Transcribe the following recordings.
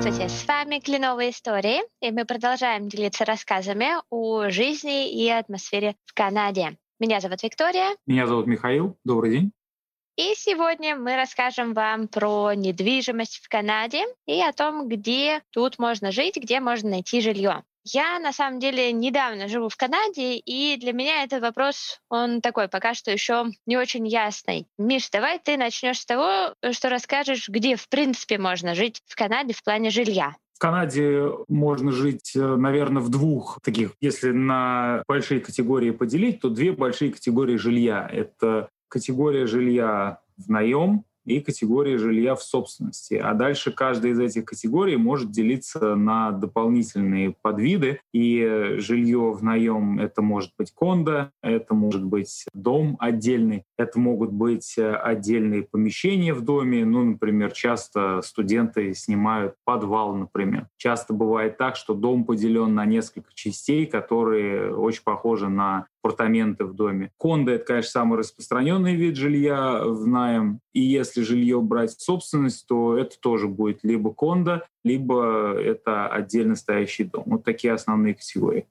Здравствуйте, с вами Кленовые истории, и мы продолжаем делиться рассказами о жизни и атмосфере в Канаде. Меня зовут Виктория. Меня зовут Михаил. Добрый день. И сегодня мы расскажем вам про недвижимость в Канаде и о том, где тут можно жить, где можно найти жилье. Я на самом деле недавно живу в Канаде, и для меня этот вопрос, он такой пока что еще не очень ясный. Миш, давай ты начнешь с того, что расскажешь, где в принципе можно жить в Канаде в плане жилья. В Канаде можно жить, э, наверное, в двух таких, если на большие категории поделить, то две большие категории жилья. Это категория жилья в наем и категории жилья в собственности. А дальше каждая из этих категорий может делиться на дополнительные подвиды. И жилье в наем — это может быть кондо, это может быть дом отдельный, это могут быть отдельные помещения в доме. Ну, например, часто студенты снимают подвал, например. Часто бывает так, что дом поделен на несколько частей, которые очень похожи на апартаменты в доме. Кондо — это, конечно, самый распространенный вид жилья в найм. И если жилье брать в собственность, то это тоже будет либо кондо, либо это отдельно стоящий дом. Вот такие основные категории.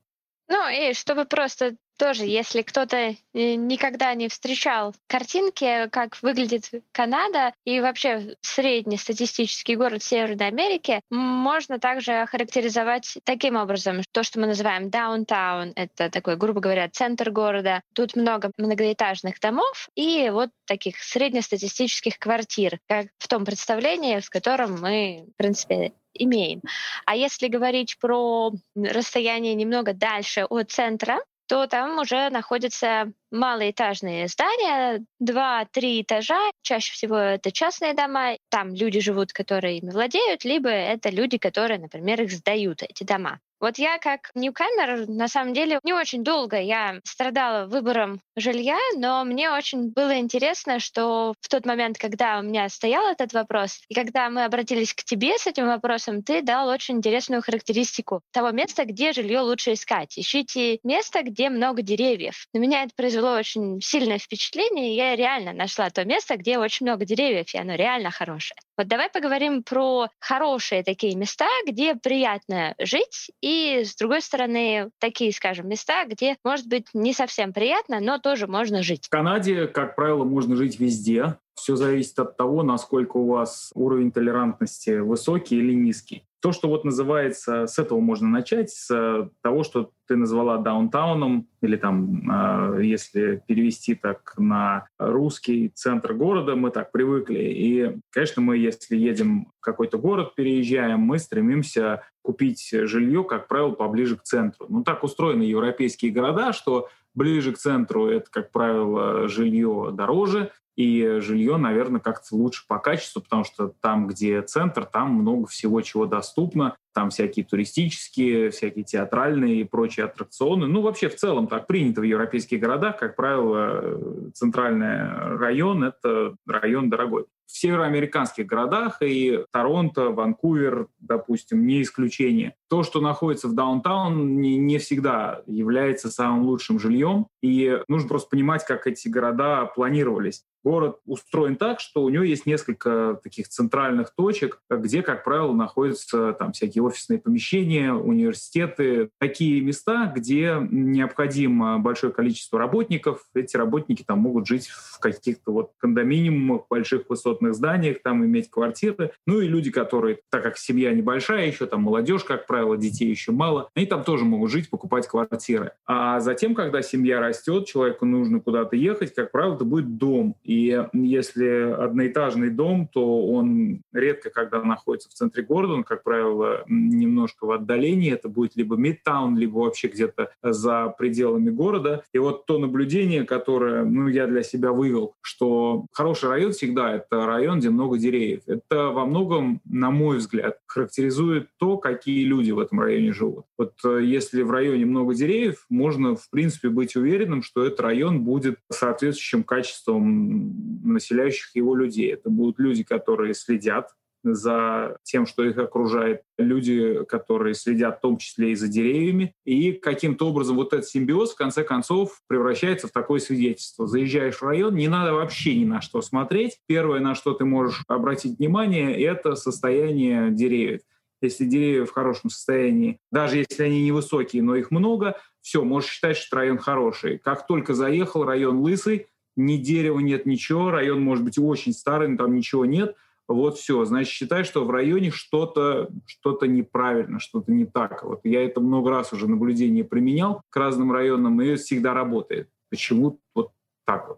Ну и чтобы просто тоже, если кто-то э, никогда не встречал картинки, как выглядит Канада и вообще средний статистический город Северной Америки, можно также охарактеризовать таким образом. То, что мы называем даунтаун, это такой, грубо говоря, центр города. Тут много многоэтажных домов и вот таких среднестатистических квартир, как в том представлении, в котором мы, в принципе, имеем. А если говорить про расстояние немного дальше от центра, то там уже находятся малоэтажные здания, два-три этажа. Чаще всего это частные дома. Там люди живут, которые ими владеют, либо это люди, которые, например, их сдают, эти дома. Вот я как ньюкамер, на самом деле, не очень долго я страдала выбором жилья, но мне очень было интересно, что в тот момент, когда у меня стоял этот вопрос, и когда мы обратились к тебе с этим вопросом, ты дал очень интересную характеристику того места, где жилье лучше искать. Ищите место, где много деревьев. На меня это произвело очень сильное впечатление, и я реально нашла то место, где очень много деревьев, и оно реально хорошее. Вот давай поговорим про хорошие такие места, где приятно жить, и, с другой стороны, такие, скажем, места, где, может быть, не совсем приятно, но тоже можно жить. В Канаде, как правило, можно жить везде. Все зависит от того, насколько у вас уровень толерантности высокий или низкий. То, что вот называется, с этого можно начать, с того, что ты назвала даунтауном, или там, э, если перевести так на русский центр города, мы так привыкли. И, конечно, мы, если едем в какой-то город, переезжаем, мы стремимся купить жилье, как правило, поближе к центру. Ну, так устроены европейские города, что ближе к центру это, как правило, жилье дороже, и жилье, наверное, как-то лучше по качеству, потому что там, где центр, там много всего, чего доступно. Там всякие туристические, всякие театральные и прочие аттракционы. Ну, вообще, в целом так принято в европейских городах. Как правило, центральный район — это район дорогой в североамериканских городах, и Торонто, Ванкувер, допустим, не исключение. То, что находится в даунтаун, не, не всегда является самым лучшим жильем, и нужно просто понимать, как эти города планировались. Город устроен так, что у него есть несколько таких центральных точек, где, как правило, находятся там всякие офисные помещения, университеты, такие места, где необходимо большое количество работников. Эти работники там могут жить в каких-то вот кондоминиумах, больших высотных зданиях, там иметь квартиры. Ну и люди, которые, так как семья небольшая еще, там молодежь, как правило, детей еще мало, они там тоже могут жить, покупать квартиры. А затем, когда семья растет, человеку нужно куда-то ехать, как правило, это будет дом. И если одноэтажный дом, то он редко когда находится в центре города, он, как правило, немножко в отдалении. Это будет либо мидтаун, либо вообще где-то за пределами города. И вот то наблюдение, которое ну, я для себя вывел, что хороший район всегда — это район, где много деревьев. Это во многом, на мой взгляд, характеризует то, какие люди в этом районе живут. Вот э, если в районе много деревьев, можно, в принципе, быть уверенным, что этот район будет соответствующим качеством населяющих его людей. Это будут люди, которые следят за тем, что их окружает, люди, которые следят в том числе и за деревьями. И каким-то образом вот этот симбиоз в конце концов превращается в такое свидетельство. Заезжаешь в район, не надо вообще ни на что смотреть. Первое, на что ты можешь обратить внимание, это состояние деревьев. Если деревья в хорошем состоянии, даже если они невысокие, но их много, все, можешь считать, что район хороший. Как только заехал, район лысый, ни дерева нет, ничего, район может быть очень старый, но там ничего нет, вот все, значит, считай, что в районе что-то что неправильно, что-то не так. Вот я это много раз уже наблюдение применял к разным районам, и всегда работает. Почему вот так вот?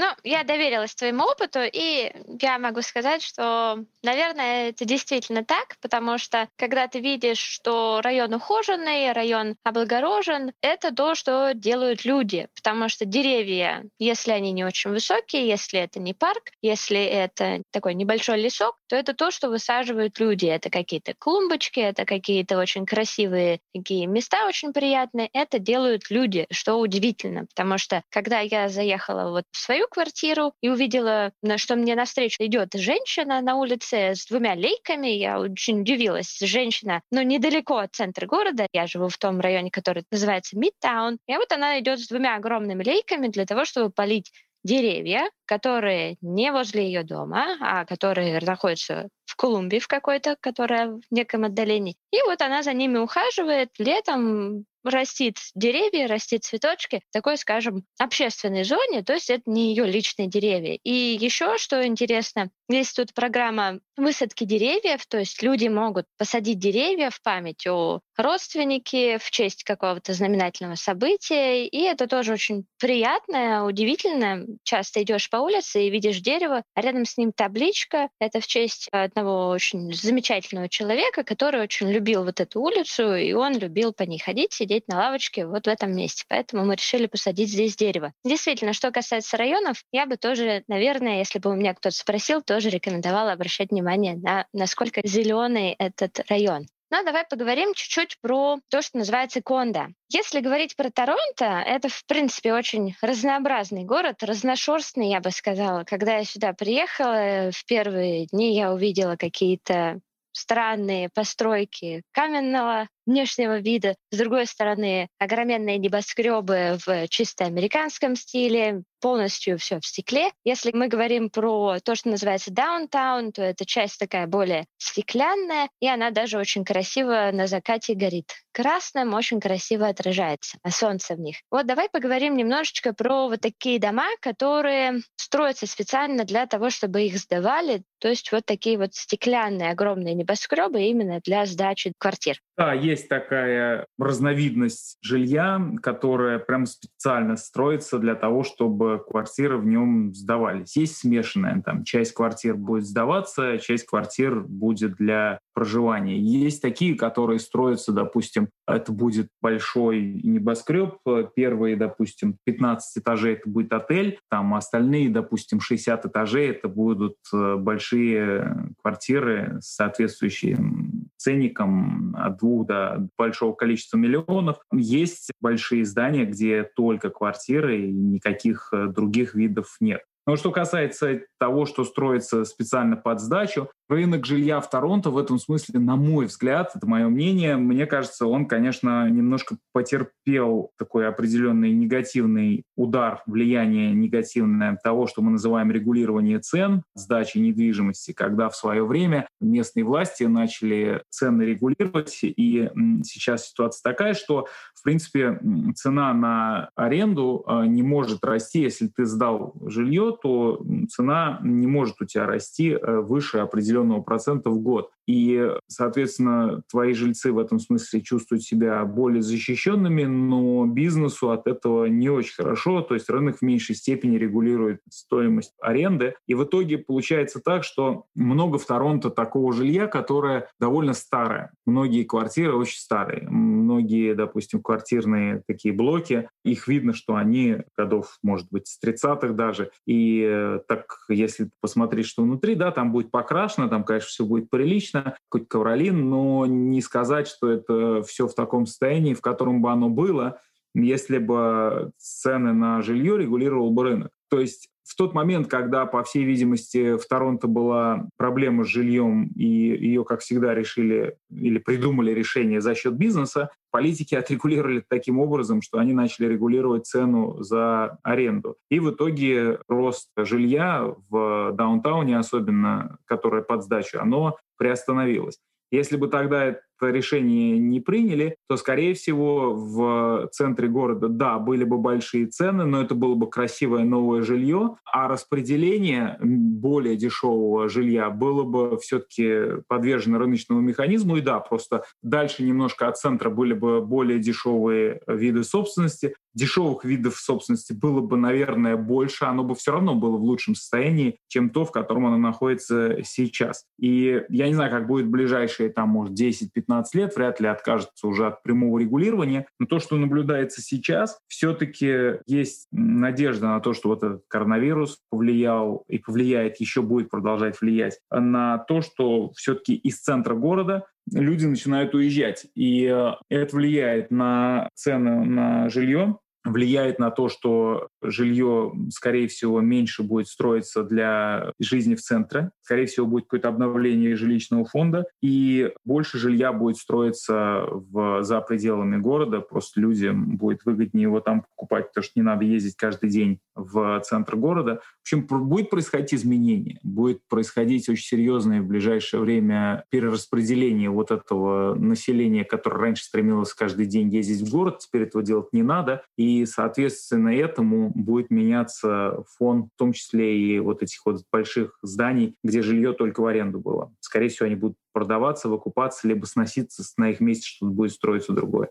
Ну, я доверилась твоему опыту, и я могу сказать, что, наверное, это действительно так, потому что когда ты видишь, что район ухоженный, район облагорожен, это то, что делают люди, потому что деревья, если они не очень высокие, если это не парк, если это такой небольшой лесок, то это то, что высаживают люди. Это какие-то клумбочки, это какие-то очень красивые такие места, очень приятные. Это делают люди, что удивительно, потому что когда я заехала вот в свою квартиру и увидела, что мне навстречу идет женщина на улице с двумя лейками. Я очень удивилась. Женщина, ну, недалеко от центра города. Я живу в том районе, который называется Мидтаун. И вот она идет с двумя огромными лейками для того, чтобы полить деревья, которые не возле ее дома, а которые находятся в клумбе в какой-то, которая в неком отдалении. И вот она за ними ухаживает. Летом растит деревья, растит цветочки в такой, скажем, общественной зоне, то есть это не ее личные деревья. И еще, что интересно, есть тут программа высадки деревьев, то есть люди могут посадить деревья в память о родственнике, в честь какого-то знаменательного события, и это тоже очень приятно, удивительно. Часто идешь по улице и видишь дерево, а рядом с ним табличка. Это в честь одного очень замечательного человека, который очень любил вот эту улицу, и он любил по ней ходить, сидеть на лавочке вот в этом месте. Поэтому мы решили посадить здесь дерево. Действительно, что касается районов, я бы тоже, наверное, если бы у меня кто-то спросил, тоже рекомендовала обращать внимание на насколько зеленый этот район. Но давай поговорим чуть-чуть про то, что называется Конда. Если говорить про Торонто, это, в принципе, очень разнообразный город, разношерстный, я бы сказала. Когда я сюда приехала, в первые дни я увидела какие-то странные постройки каменного внешнего вида. С другой стороны, огроменные небоскребы в чисто американском стиле, полностью все в стекле. Если мы говорим про то, что называется даунтаун, то это часть такая более стеклянная, и она даже очень красиво на закате горит. Красным очень красиво отражается, а солнце в них. Вот давай поговорим немножечко про вот такие дома, которые строятся специально для того, чтобы их сдавали. То есть вот такие вот стеклянные огромные небоскребы именно для сдачи квартир. Да, есть такая разновидность жилья, которая прям специально строится для того, чтобы квартиры в нем сдавались. Есть смешанная, там часть квартир будет сдаваться, часть квартир будет для проживания. Есть такие, которые строятся, допустим, это будет большой небоскреб, первые, допустим, 15 этажей это будет отель, там остальные, допустим, 60 этажей это будут э, большие квартиры с соответствующим ценником от двух до большого количества миллионов. Есть большие здания, где только квартиры и никаких э, других видов нет. Но что касается того, что строится специально под сдачу, рынок жилья в Торонто в этом смысле, на мой взгляд, это мое мнение, мне кажется, он, конечно, немножко потерпел такой определенный негативный удар, влияние негативное того, что мы называем регулирование цен, сдачи недвижимости, когда в свое время местные власти начали цены регулировать, и сейчас ситуация такая, что, в принципе, цена на аренду а, не может расти, если ты сдал жилье, то цена не может у тебя расти э, выше определенного процента в год. И, соответственно, твои жильцы в этом смысле чувствуют себя более защищенными, но бизнесу от этого не очень хорошо. То есть рынок в меньшей степени регулирует стоимость аренды. И в итоге получается так, что много в Торонто такого жилья, которое довольно старое. Многие квартиры очень старые. Многие, допустим, квартирные такие блоки, их видно, что они годов, может быть, с 30-х даже. И э, так, если посмотреть, что внутри, да, там будет покрашено, там, конечно, все будет прилично, конечно, какой-то ковролин, но не сказать, что это все в таком состоянии, в котором бы оно было, если бы цены на жилье регулировал бы рынок. То есть в тот момент, когда, по всей видимости, в Торонто была проблема с жильем, и ее, как всегда, решили или придумали решение за счет бизнеса, политики отрегулировали таким образом, что они начали регулировать цену за аренду. И в итоге рост жилья в даунтауне, особенно которое под сдачу, оно приостановилось. Если бы тогда решение не приняли, то, скорее всего, в центре города, да, были бы большие цены, но это было бы красивое новое жилье, а распределение более дешевого жилья было бы все-таки подвержено рыночному механизму. И да, просто дальше немножко от центра были бы более дешевые виды собственности, дешевых видов собственности было бы, наверное, больше, оно бы все равно было в лучшем состоянии, чем то, в котором оно находится сейчас. И я не знаю, как будет ближайшие, там, может, 10-15 лет, вряд ли откажется уже от прямого регулирования. Но то, что наблюдается сейчас, все-таки есть надежда на то, что вот этот коронавирус повлиял и повлияет, еще будет продолжать влиять на то, что все-таки из центра города люди начинают уезжать. И э, это влияет на цены на жилье, влияет на то, что жилье, скорее всего, меньше будет строиться для жизни в центре. Скорее всего, будет какое-то обновление жилищного фонда, и больше жилья будет строиться в, за пределами города. Просто людям будет выгоднее его там покупать, потому что не надо ездить каждый день в центр города. В общем, будет происходить изменение, будет происходить очень серьезное в ближайшее время перераспределение вот этого населения, которое раньше стремилось каждый день ездить в город, теперь этого делать не надо. И, соответственно, этому будет меняться фон, в том числе и вот этих вот больших зданий, где жилье только в аренду было. Скорее всего, они будут продаваться, выкупаться, либо сноситься на их месте, что-то будет строиться другое.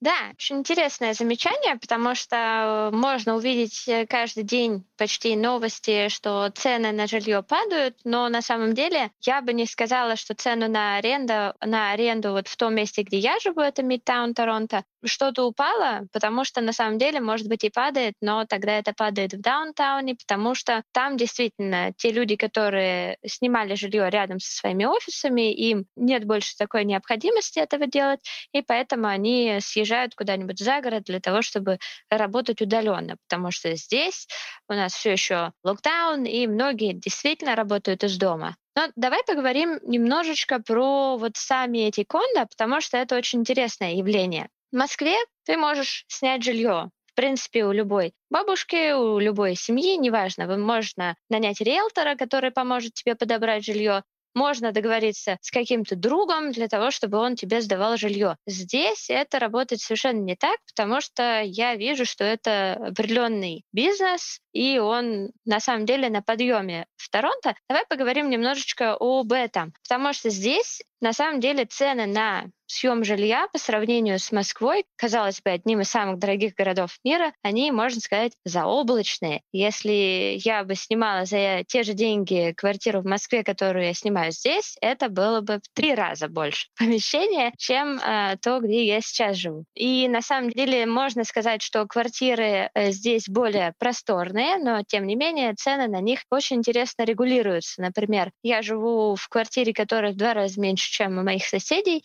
Да, очень интересное замечание, потому что э, можно увидеть э, каждый день почти новости, что цены на жилье падают, но на самом деле я бы не сказала, что цену на аренду, на аренду вот в том месте, где я живу, это Мидтаун Торонто, что-то упало, потому что на самом деле, может быть, и падает, но тогда это падает в даунтауне, потому что там действительно те люди, которые снимали жилье рядом со своими офисами, им нет больше такой необходимости этого делать, и поэтому они съезжают куда-нибудь за город для того, чтобы работать удаленно, потому что здесь у нас все еще локдаун, и многие действительно работают из дома. Но давай поговорим немножечко про вот сами эти кондо, потому что это очень интересное явление. В Москве ты можешь снять жилье. В принципе, у любой бабушки, у любой семьи, неважно, вы можно нанять риэлтора, который поможет тебе подобрать жилье, можно договориться с каким-то другом для того, чтобы он тебе сдавал жилье. Здесь это работает совершенно не так, потому что я вижу, что это определенный бизнес, и он на самом деле на подъеме в Торонто. Давай поговорим немножечко об этом, потому что здесь на самом деле цены на съем жилья по сравнению с Москвой, казалось бы, одним из самых дорогих городов мира, они, можно сказать, заоблачные. Если я бы снимала за те же деньги квартиру в Москве, которую я снимаю здесь, это было бы в три раза больше помещения, чем э, то, где я сейчас живу. И на самом деле можно сказать, что квартиры э, здесь более просторные, но тем не менее цены на них очень интересно регулируются. Например, я живу в квартире, которая в два раза меньше, чем у моих соседей,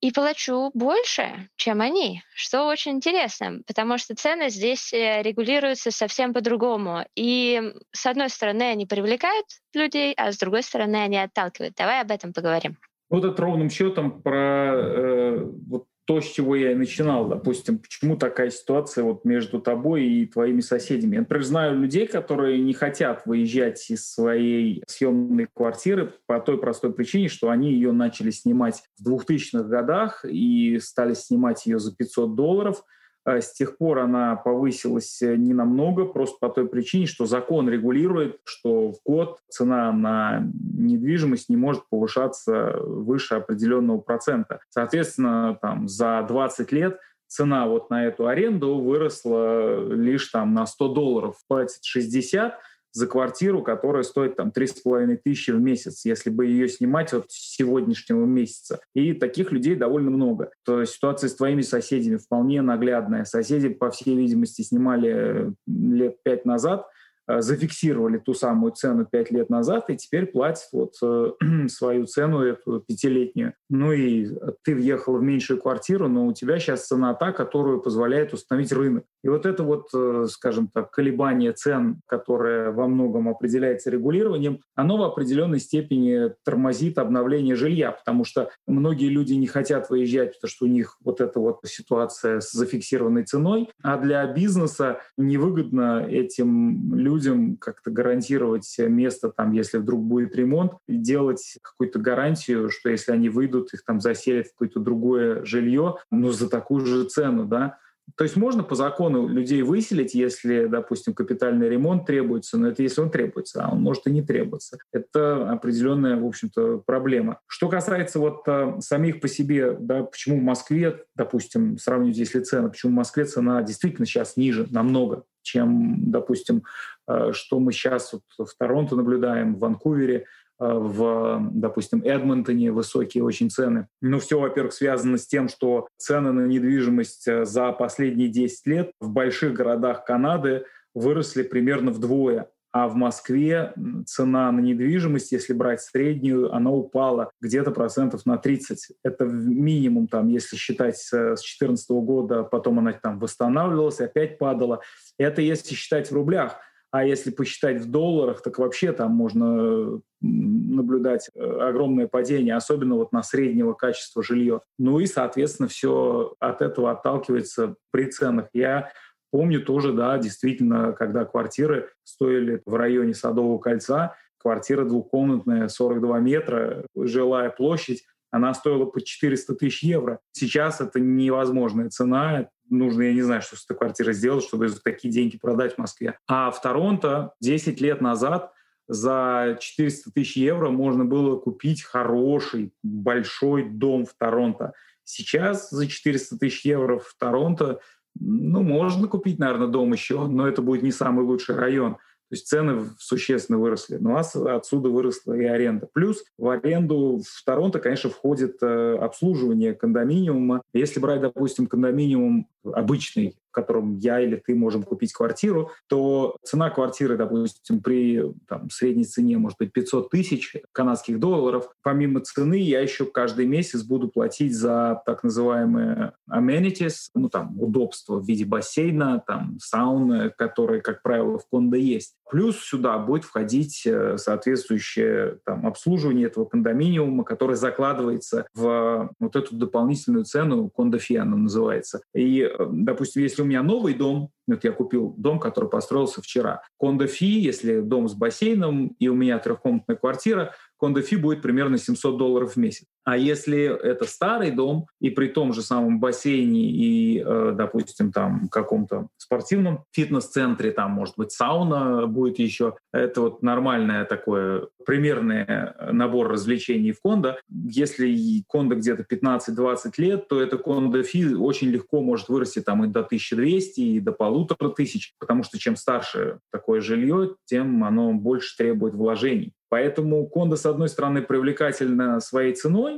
и плачу больше, чем они, что очень интересно, потому что цены здесь э, регулируются совсем по-другому. И с одной стороны они привлекают людей, а с другой стороны они отталкивают. Давай об этом поговорим. Вот это ровным счетом про э, вот то, с чего я и начинал, допустим, почему такая ситуация вот между тобой и твоими соседями. Я, например, знаю людей, которые не хотят выезжать из своей съемной квартиры по той простой причине, что они ее начали снимать в 2000-х годах и стали снимать ее за 500 долларов – с тех пор она повысилась э, не намного, просто по той причине, что закон регулирует, что в год цена на недвижимость не может повышаться выше определенного процента. Соответственно, там, за 20 лет цена вот на эту аренду выросла лишь там на 100 долларов, платит 60, за квартиру, которая стоит там 3,5 тысячи в месяц, если бы ее снимать от сегодняшнего месяца. И таких людей довольно много. То есть ситуация с твоими соседями вполне наглядная. Соседи, по всей видимости, снимали лет пять назад э, зафиксировали ту самую цену пять лет назад и теперь платят вот э, свою цену эту пятилетнюю. Ну и ты въехал в меньшую квартиру, но у тебя сейчас цена та, которую позволяет установить рынок. И вот это вот, э, скажем так, колебание цен, которое во многом определяется регулированием, оно в определенной степени тормозит обновление жилья, потому что многие люди не хотят выезжать, потому что у них вот эта вот ситуация с зафиксированной ценой, а для бизнеса невыгодно этим людям как-то гарантировать место там, если вдруг будет ремонт, делать какую-то гарантию, что если они выйдут, их там заселят в какое-то другое жилье, но за такую же цену, да, то есть можно по закону людей выселить, если, допустим, капитальный ремонт требуется, но это если он требуется, а он может и не требоваться. Это определенная, в общем-то, проблема. Что касается вот а, самих по себе, да, почему в Москве, допустим, сравнивать если цены, почему в Москве цена действительно сейчас ниже намного, чем, допустим, что мы сейчас вот в Торонто наблюдаем, в Ванкувере, Э, в, допустим, Эдмонтоне высокие очень цены. Ну, все, во-первых, связано с тем, что цены на недвижимость э, за последние 10 лет в больших городах Канады выросли примерно вдвое. А в Москве цена на недвижимость, если брать среднюю, она упала где-то процентов на 30. Это минимум, там, если считать с 2014 года, потом она там восстанавливалась, опять падала. Это если считать в рублях. А если посчитать в долларах, так вообще там можно наблюдать э, огромное падение, особенно вот на среднего качества жилье. Ну и, соответственно, все от этого отталкивается при ценах. Я помню тоже, да, действительно, когда квартиры стоили в районе Садового кольца, квартира двухкомнатная, 42 метра, жилая площадь, она стоила по 400 тысяч евро. Сейчас это невозможная цена, нужно, я не знаю, что с этой квартирой сделать, чтобы за такие деньги продать в Москве. А в Торонто 10 лет назад за 400 тысяч евро можно было купить хороший, большой дом в Торонто. Сейчас за 400 тысяч евро в Торонто, ну, можно купить, наверное, дом еще, но это будет не самый лучший район. То есть цены существенно выросли. Ну а отсюда выросла и аренда. Плюс в аренду в Торонто, конечно, входит э, обслуживание кондоминиума. Если брать, допустим, кондоминиум обычный, котором я или ты можем купить квартиру, то цена квартиры, допустим, при там, средней цене может быть 500 тысяч канадских долларов. Помимо цены я еще каждый месяц буду платить за так называемые amenities, ну там удобства в виде бассейна, там сауны, которые, как правило, в кондо есть. Плюс сюда будет входить э, соответствующее там, обслуживание этого кондоминиума, которое закладывается в вот эту дополнительную цену, кондофи она называется. И, э, допустим, если у меня новый дом, вот я купил дом, который построился вчера, кондофи, если дом с бассейном, и у меня трехкомнатная квартира, кондофи будет примерно 700 долларов в месяц. А если это старый дом, и при том же самом бассейне и, э, допустим, там каком-то спортивном фитнес-центре, там, может быть, сауна будет еще, это вот нормальное такое, примерный набор развлечений в кондо. Если кондо где-то 15-20 лет, то это кондо фи очень легко может вырасти там и до 1200, и до полутора тысяч, потому что чем старше такое жилье, тем оно больше требует вложений. Поэтому кондо, с одной стороны, привлекательно своей ценой,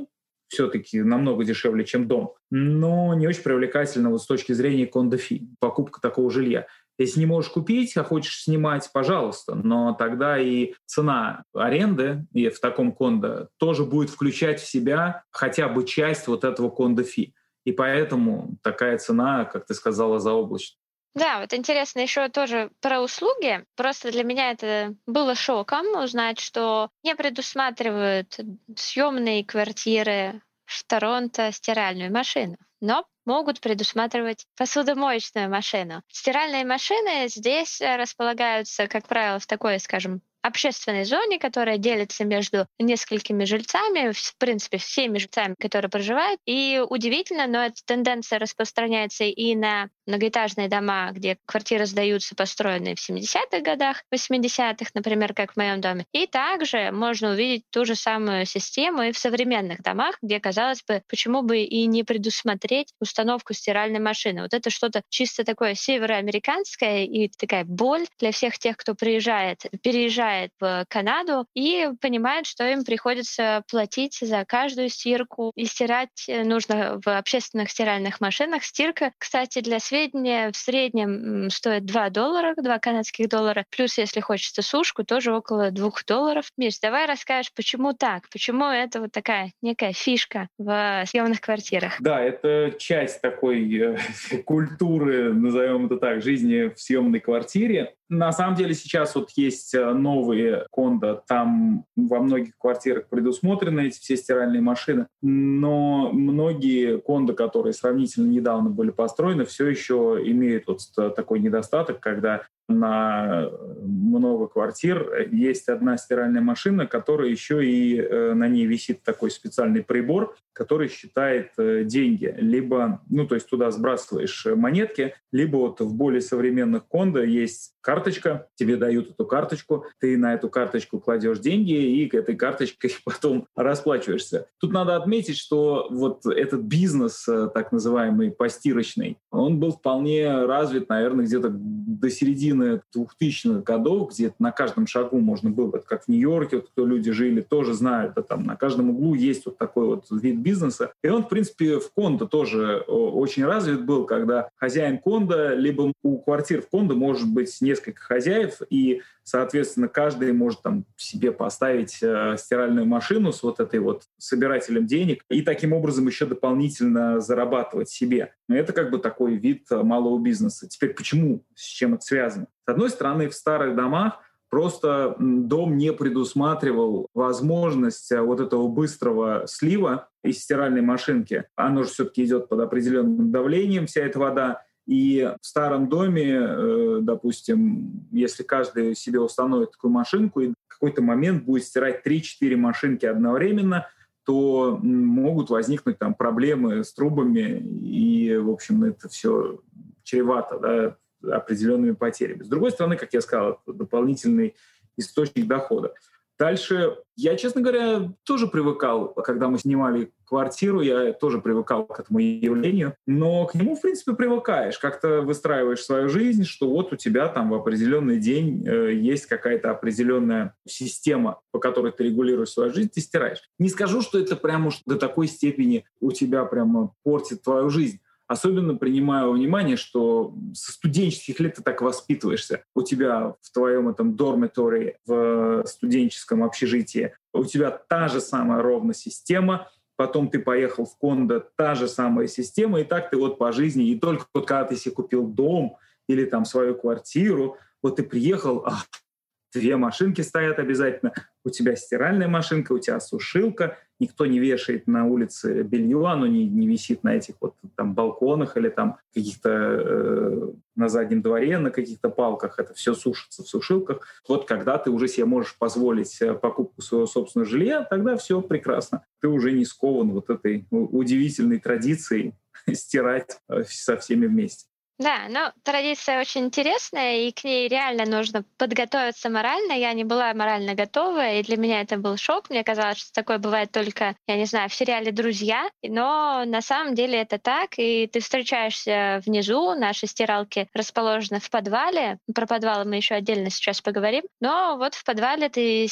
все-таки намного дешевле, чем дом, но не очень привлекательно вот с точки зрения кондо-фи, покупка такого жилья. Если не можешь купить, а хочешь снимать, пожалуйста, но тогда и цена аренды и в таком кондо тоже будет включать в себя хотя бы часть вот этого кондо-фи. И поэтому такая цена, как ты сказала, заоблачная. Да, вот интересно еще тоже про услуги. Просто для меня это было шоком узнать, что не предусматривают съемные квартиры в Торонто стиральную машину, но могут предусматривать посудомоечную машину. Стиральные машины здесь располагаются, как правило, в такой, скажем, общественной зоне, которая делится между несколькими жильцами, в принципе, всеми жильцами, которые проживают. И удивительно, но эта тенденция распространяется и на многоэтажные дома, где квартиры сдаются, построенные в 70-х годах, 80-х, например, как в моем доме. И также можно увидеть ту же самую систему и в современных домах, где, казалось бы, почему бы и не предусмотреть установку стиральной машины. Вот это что-то чисто такое североамериканское и такая боль для всех тех, кто приезжает, переезжает приезжает в Канаду и понимает, что им приходится платить за каждую стирку. И стирать нужно в общественных стиральных машинах. Стирка, кстати, для сведения, в среднем стоит 2 доллара, 2 канадских доллара. Плюс, если хочется сушку, тоже около 2 долларов. Миш, давай расскажешь, почему так? Почему это вот такая некая фишка в съемных квартирах? Да, это часть такой э, культуры, назовем это так, жизни в съемной квартире. На самом деле сейчас вот есть э, новые кондо, там во многих квартирах предусмотрены эти все стиральные машины, но многие кондо, которые сравнительно недавно были построены, все еще имеют вот такой недостаток, когда на много квартир есть одна стиральная машина, которая еще и э, на ней висит такой специальный прибор, который считает э, деньги. Либо, ну, то есть туда сбрасываешь монетки, либо вот в более современных кондо есть карточка, тебе дают эту карточку, ты на эту карточку кладешь деньги и к этой карточкой потом расплачиваешься. Тут надо отметить, что вот этот бизнес, э, так называемый постирочный, он был вполне развит, наверное, где-то до середины 2000-х годов, где на каждом шагу можно было, как в Нью-Йорке, вот, кто люди жили, тоже знают, да, там на каждом углу есть вот такой вот вид бизнеса. И он, в принципе, в кондо тоже очень развит был, когда хозяин кондо, либо у квартир в кондо может быть несколько хозяев, и, соответственно, каждый может там себе поставить э, стиральную машину с вот этой вот собирателем денег и таким образом еще дополнительно зарабатывать себе. Это как бы такой вид малого бизнеса. Теперь почему, с чем это связано? С одной стороны, в старых домах Просто дом не предусматривал возможность э, вот этого быстрого слива из стиральной машинки. Оно же все-таки идет под определенным давлением, вся эта вода. И в старом доме, э, допустим, если каждый себе установит такую машинку и в какой-то момент будет стирать 3-4 машинки одновременно, то могут возникнуть там проблемы с трубами, и, в общем, это все чревато да, определенными потерями. С другой стороны, как я сказал, это дополнительный источник дохода. Дальше, я, честно говоря, тоже привыкал, когда мы снимали квартиру, я тоже привыкал к этому явлению, но к нему, в принципе, привыкаешь, как-то выстраиваешь свою жизнь, что вот у тебя там в определенный день э, есть какая-то определенная система, по которой ты регулируешь свою жизнь, ты стираешь. Не скажу, что это прямо уж до такой степени у тебя прямо портит твою жизнь, Особенно принимая во внимание, что со студенческих лет ты так воспитываешься. У тебя в твоем этом дормиторе, в студенческом общежитии, у тебя та же самая ровно система, потом ты поехал в кондо, та же самая система, и так ты вот по жизни, и только вот когда ты себе купил дом или там свою квартиру, вот ты приехал, ах, две машинки стоят обязательно. У тебя стиральная машинка, у тебя сушилка. Никто не вешает на улице белье, оно не, не висит на этих вот там балконах или там каких-то э, на заднем дворе, на каких-то палках. Это все сушится в сушилках. Вот когда ты уже себе можешь позволить э, покупку своего собственного жилья, тогда все прекрасно. Ты уже не скован вот этой удивительной традицией стирать э, со всеми вместе. Да, но традиция очень интересная, и к ней реально нужно подготовиться морально. Я не была морально готова, и для меня это был шок. Мне казалось, что такое бывает только, я не знаю, в сериале «Друзья», но на самом деле это так, и ты встречаешься внизу, наши стиралки расположены в подвале. Про подвал мы еще отдельно сейчас поговорим, но вот в подвале ты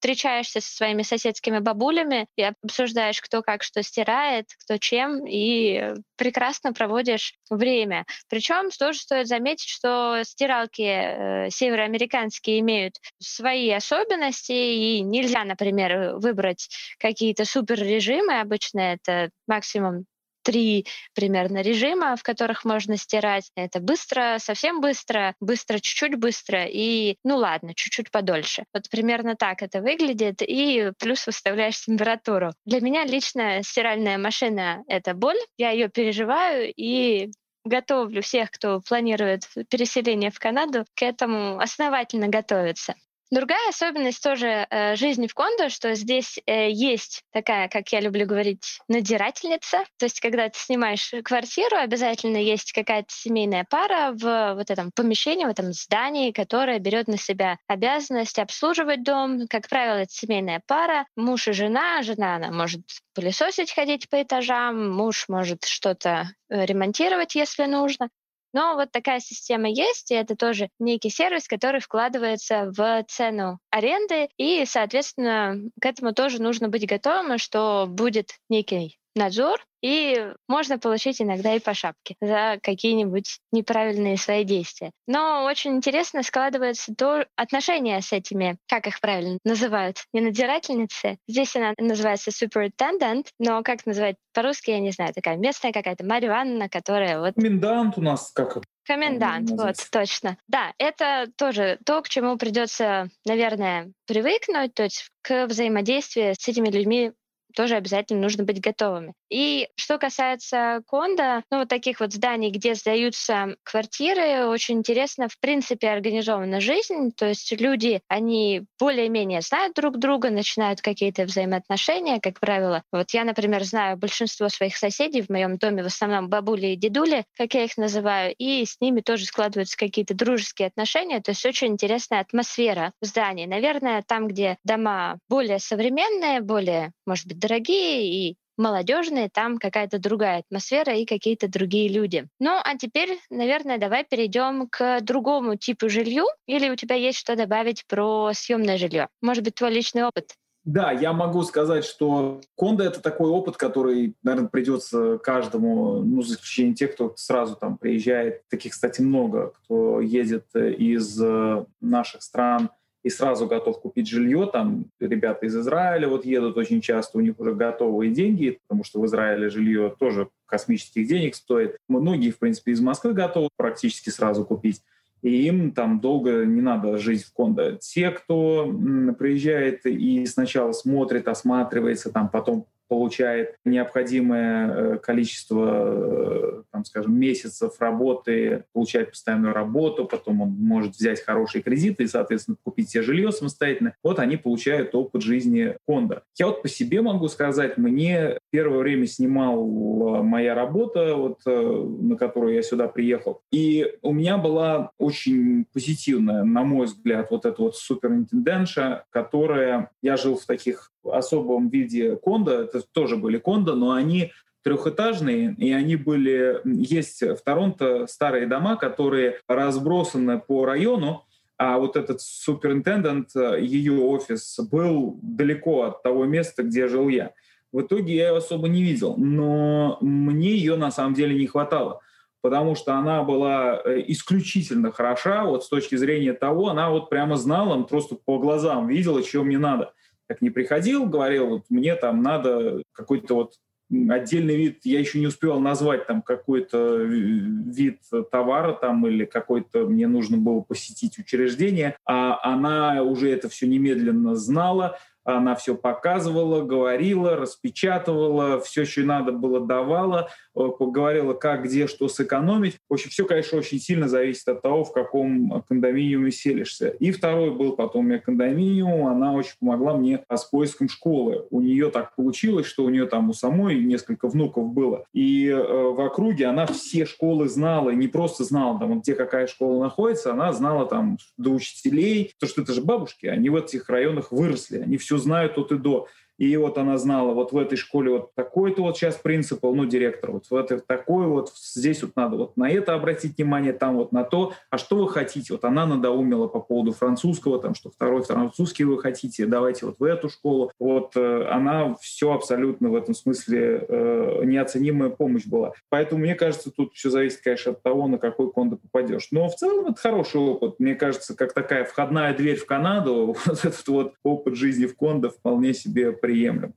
встречаешься со своими соседскими бабулями и обсуждаешь, кто как что стирает, кто чем, и прекрасно проводишь время. Причем тоже стоит заметить, что стиралки э, североамериканские имеют свои особенности, и нельзя, например, выбрать какие-то супер режимы. Обычно это максимум три примерно режима, в которых можно стирать. Это быстро, совсем быстро, быстро, чуть-чуть быстро и, ну ладно, чуть-чуть подольше. Вот примерно так это выглядит. И плюс выставляешь температуру. Для меня лично стиральная машина — это боль. Я ее переживаю и готовлю всех, кто планирует переселение в Канаду, к этому основательно готовиться. Другая особенность тоже э, жизни в кондо, что здесь э, есть такая, как я люблю говорить, надирательница. То есть, когда ты снимаешь квартиру, обязательно есть какая-то семейная пара в вот этом помещении, в этом здании, которая берет на себя обязанность обслуживать дом. Как правило, это семейная пара, муж и жена. Жена, она может пылесосить, ходить по этажам, муж может что-то э, ремонтировать, если нужно. Но вот такая система есть, и это тоже некий сервис, который вкладывается в цену аренды, и, соответственно, к этому тоже нужно быть готовым, что будет некий надзор, и можно получить иногда и по шапке за какие-нибудь неправильные свои действия. Но очень интересно складывается то отношение с этими, как их правильно называют, не надзирательницы. Здесь она называется superintendent, но как называть по-русски, я не знаю, такая местная какая-то Марья Ивановна, которая вот... Комендант у нас как Комендант, вот, точно. Да, это тоже то, к чему придется, наверное, привыкнуть, то есть к взаимодействию с этими людьми тоже обязательно нужно быть готовыми. И что касается кондо, ну вот таких вот зданий, где сдаются квартиры, очень интересно, в принципе, организована жизнь, то есть люди, они более-менее знают друг друга, начинают какие-то взаимоотношения, как правило. Вот я, например, знаю большинство своих соседей в моем доме, в основном бабули и дедули, как я их называю, и с ними тоже складываются какие-то дружеские отношения, то есть очень интересная атмосфера в здании. Наверное, там, где дома более современные, более, может быть, дорогие и молодежные, там какая-то другая атмосфера и какие-то другие люди. Ну, а теперь, наверное, давай перейдем к другому типу жилью. Или у тебя есть что добавить про съемное жилье? Может быть, твой личный опыт? Да, я могу сказать, что кондо это такой опыт, который, наверное, придется каждому, ну, за исключением тех, кто сразу там приезжает. Таких, кстати, много, кто едет из э, наших стран и сразу готов купить жилье. Там ребята из Израиля вот едут очень часто, у них уже готовые деньги, потому что в Израиле жилье тоже космических денег стоит. Многие, в принципе, из Москвы готовы практически сразу купить. И им там долго не надо жить в кондо. Те, кто приезжает и сначала смотрит, осматривается, там потом получает необходимое э, количество, э, там, скажем, месяцев работы, получает постоянную работу, потом он может взять хорошие кредиты и, соответственно, купить себе жилье самостоятельно. Вот они получают опыт жизни кондо. Я вот по себе могу сказать, мне первое время снимал моя работа, вот, э, на которую я сюда приехал. И у меня была очень позитивная, на мой взгляд, вот эта вот суперинтендентша, которая... Я жил в таких особом виде кондо, это тоже были кондо, но они трехэтажные, и они были... Есть в Торонто старые дома, которые разбросаны по району, а вот этот суперинтендент, ее офис был далеко от того места, где жил я. В итоге я ее особо не видел, но мне ее на самом деле не хватало, потому что она была э, исключительно хороша, вот с точки зрения того, она вот прямо знала, просто по глазам видела, чего мне надо как не приходил, говорил, вот мне там надо какой-то вот отдельный вид, я еще не успел назвать там какой-то вид товара там или какой-то мне нужно было посетить учреждение, а она уже это все немедленно знала, она все показывала, говорила, распечатывала, все, что надо было, давала, э, говорила, как, где, что сэкономить. В общем, все, конечно, очень сильно зависит от того, в каком кондоминиуме селишься. И второй был потом у меня кондоминиум, она очень помогла мне с поиском школы. У нее так получилось, что у нее там у самой несколько внуков было. И э, в округе она все школы знала, не просто знала, там, где какая школа находится, она знала там до учителей, потому что это же бабушки, они в этих районах выросли, они все знают от и до. И вот она знала, вот в этой школе вот такой-то вот сейчас принципал, ну, директор, вот в этой такой вот, здесь вот надо вот на это обратить внимание, там вот на то. А что вы хотите? Вот она надоумила по поводу французского, там, что второй французский вы хотите, давайте вот в эту школу. Вот э, она все абсолютно в этом смысле э, неоценимая помощь была. Поэтому, мне кажется, тут все зависит, конечно, от того, на какой кондо попадешь. Но в целом это хороший опыт. Мне кажется, как такая входная дверь в Канаду, вот этот вот опыт жизни в кондо вполне себе приемлем.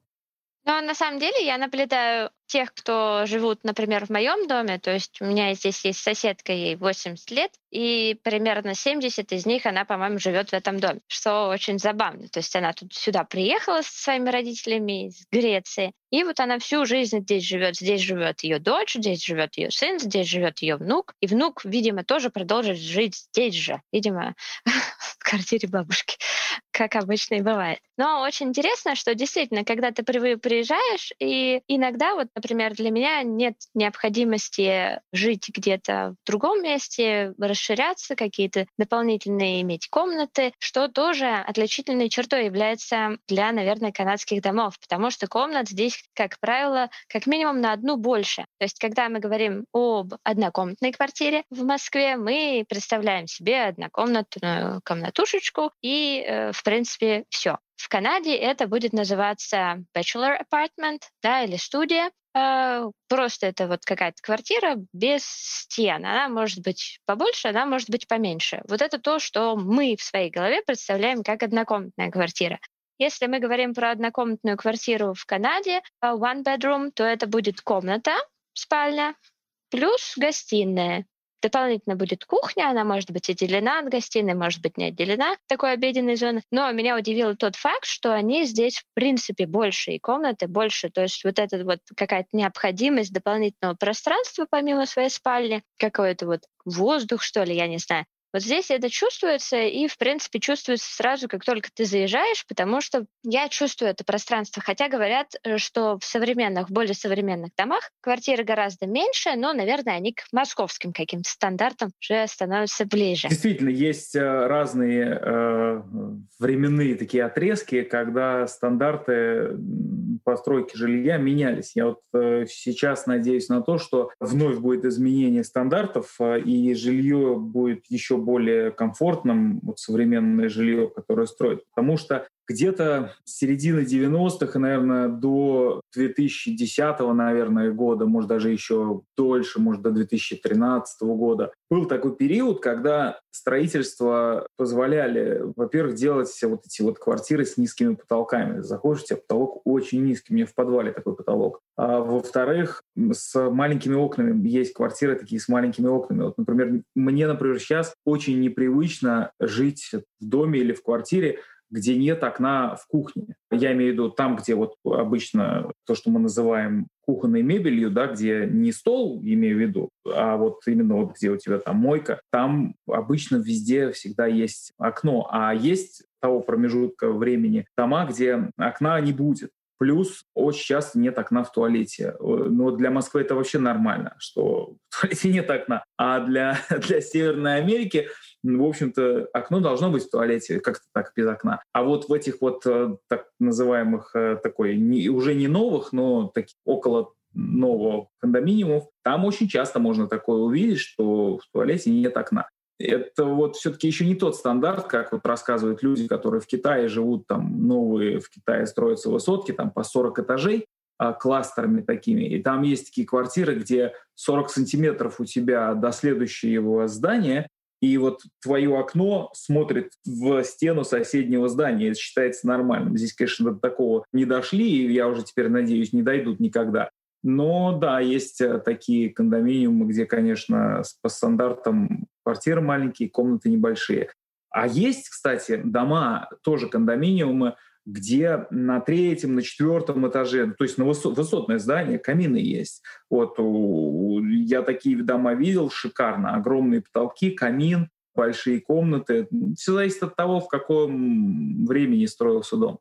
Но на самом деле я наблюдаю тех, кто живут, например, в моем доме, то есть у меня здесь есть соседка, ей 80 лет, и примерно 70 из них она, по-моему, живет в этом доме, что очень забавно. То есть она тут сюда приехала со своими родителями из Греции, и вот она всю жизнь здесь живет. Здесь живет ее дочь, здесь живет ее сын, здесь живет ее внук. И внук, видимо, тоже продолжит жить здесь же, видимо, в квартире бабушки как обычно и бывает. Но очень интересно, что действительно, когда ты приезжаешь, и иногда, вот, например, для меня нет необходимости жить где-то в другом месте, расширяться, какие-то дополнительные иметь комнаты, что тоже отличительной чертой является для, наверное, канадских домов, потому что комнат здесь, как правило, как минимум на одну больше. То есть, когда мы говорим об однокомнатной квартире в Москве, мы представляем себе однокомнатную катушечку, и, э, в принципе, все. В Канаде это будет называться bachelor apartment, да, или студия. Э, просто это вот какая-то квартира без стен. Она может быть побольше, она может быть поменьше. Вот это то, что мы в своей голове представляем как однокомнатная квартира. Если мы говорим про однокомнатную квартиру в Канаде, one bedroom, то это будет комната, спальня, плюс гостиная. Дополнительно будет кухня, она может быть отделена от гостиной, может быть не отделена такой обеденной зоны. Но меня удивил тот факт, что они здесь в принципе больше и комнаты больше. То есть вот эта вот какая-то необходимость дополнительного пространства помимо своей спальни, какой-то вот воздух, что ли, я не знаю. Вот здесь это чувствуется, и, в принципе, чувствуется сразу, как только ты заезжаешь, потому что я чувствую это пространство. Хотя говорят, э, что в современных, более современных домах квартиры гораздо меньше, но, наверное, они к московским каким-то стандартам уже становятся ближе. Действительно, есть э, разные э, временные такие отрезки, когда стандарты постройки жилья менялись. Я вот э, сейчас надеюсь на то, что вновь будет изменение стандартов, э, и жилье будет еще более комфортным, вот современное жилье, которое строят. Потому что где-то с середины 90-х, наверное, до 2010 наверное, года, может, даже еще дольше, может, до 2013 года, был такой период, когда строительство позволяли, во-первых, делать все вот эти вот квартиры с низкими потолками. Заходишь, у тебя потолок очень низкий, у меня в подвале такой потолок. А во-вторых, с маленькими окнами. Есть квартиры такие с маленькими окнами. Вот, например, мне, например, сейчас очень непривычно жить в доме или в квартире, где нет окна в кухне. Я имею в виду там, где вот обычно то, что мы называем кухонной мебелью, да, где не стол, имею в виду, а вот именно вот где у тебя там мойка, там обычно везде всегда есть окно, а есть того промежутка времени дома, где окна не будет. Плюс очень часто нет окна в туалете. Но для Москвы это вообще нормально, что в туалете нет окна. А для, для Северной Америки в общем-то, окно должно быть в туалете, как-то так без окна. А вот в этих вот э, так называемых э, такой, не, уже не новых, но таких около нового кондоминиумов, там очень часто можно такое увидеть, что в туалете нет окна. Это вот все-таки еще не тот стандарт, как вот рассказывают люди, которые в Китае живут, там новые в Китае строятся высотки, там по 40 этажей, а, кластерами такими. И там есть такие квартиры, где 40 сантиметров у тебя до следующего здания, и вот твое окно смотрит в стену соседнего здания. Это считается нормальным. Здесь, конечно, до такого не дошли, и я уже теперь надеюсь, не дойдут никогда. Но да, есть э, такие кондоминиумы, где, конечно, по стандартам квартиры маленькие, комнаты небольшие. А есть, кстати, дома, тоже кондоминиумы, где на третьем, на четвертом этаже, то есть на высотное здание, камины есть. Вот я такие дома видел, шикарно, огромные потолки, камин, большие комнаты. Все зависит от того, в каком времени строился дом.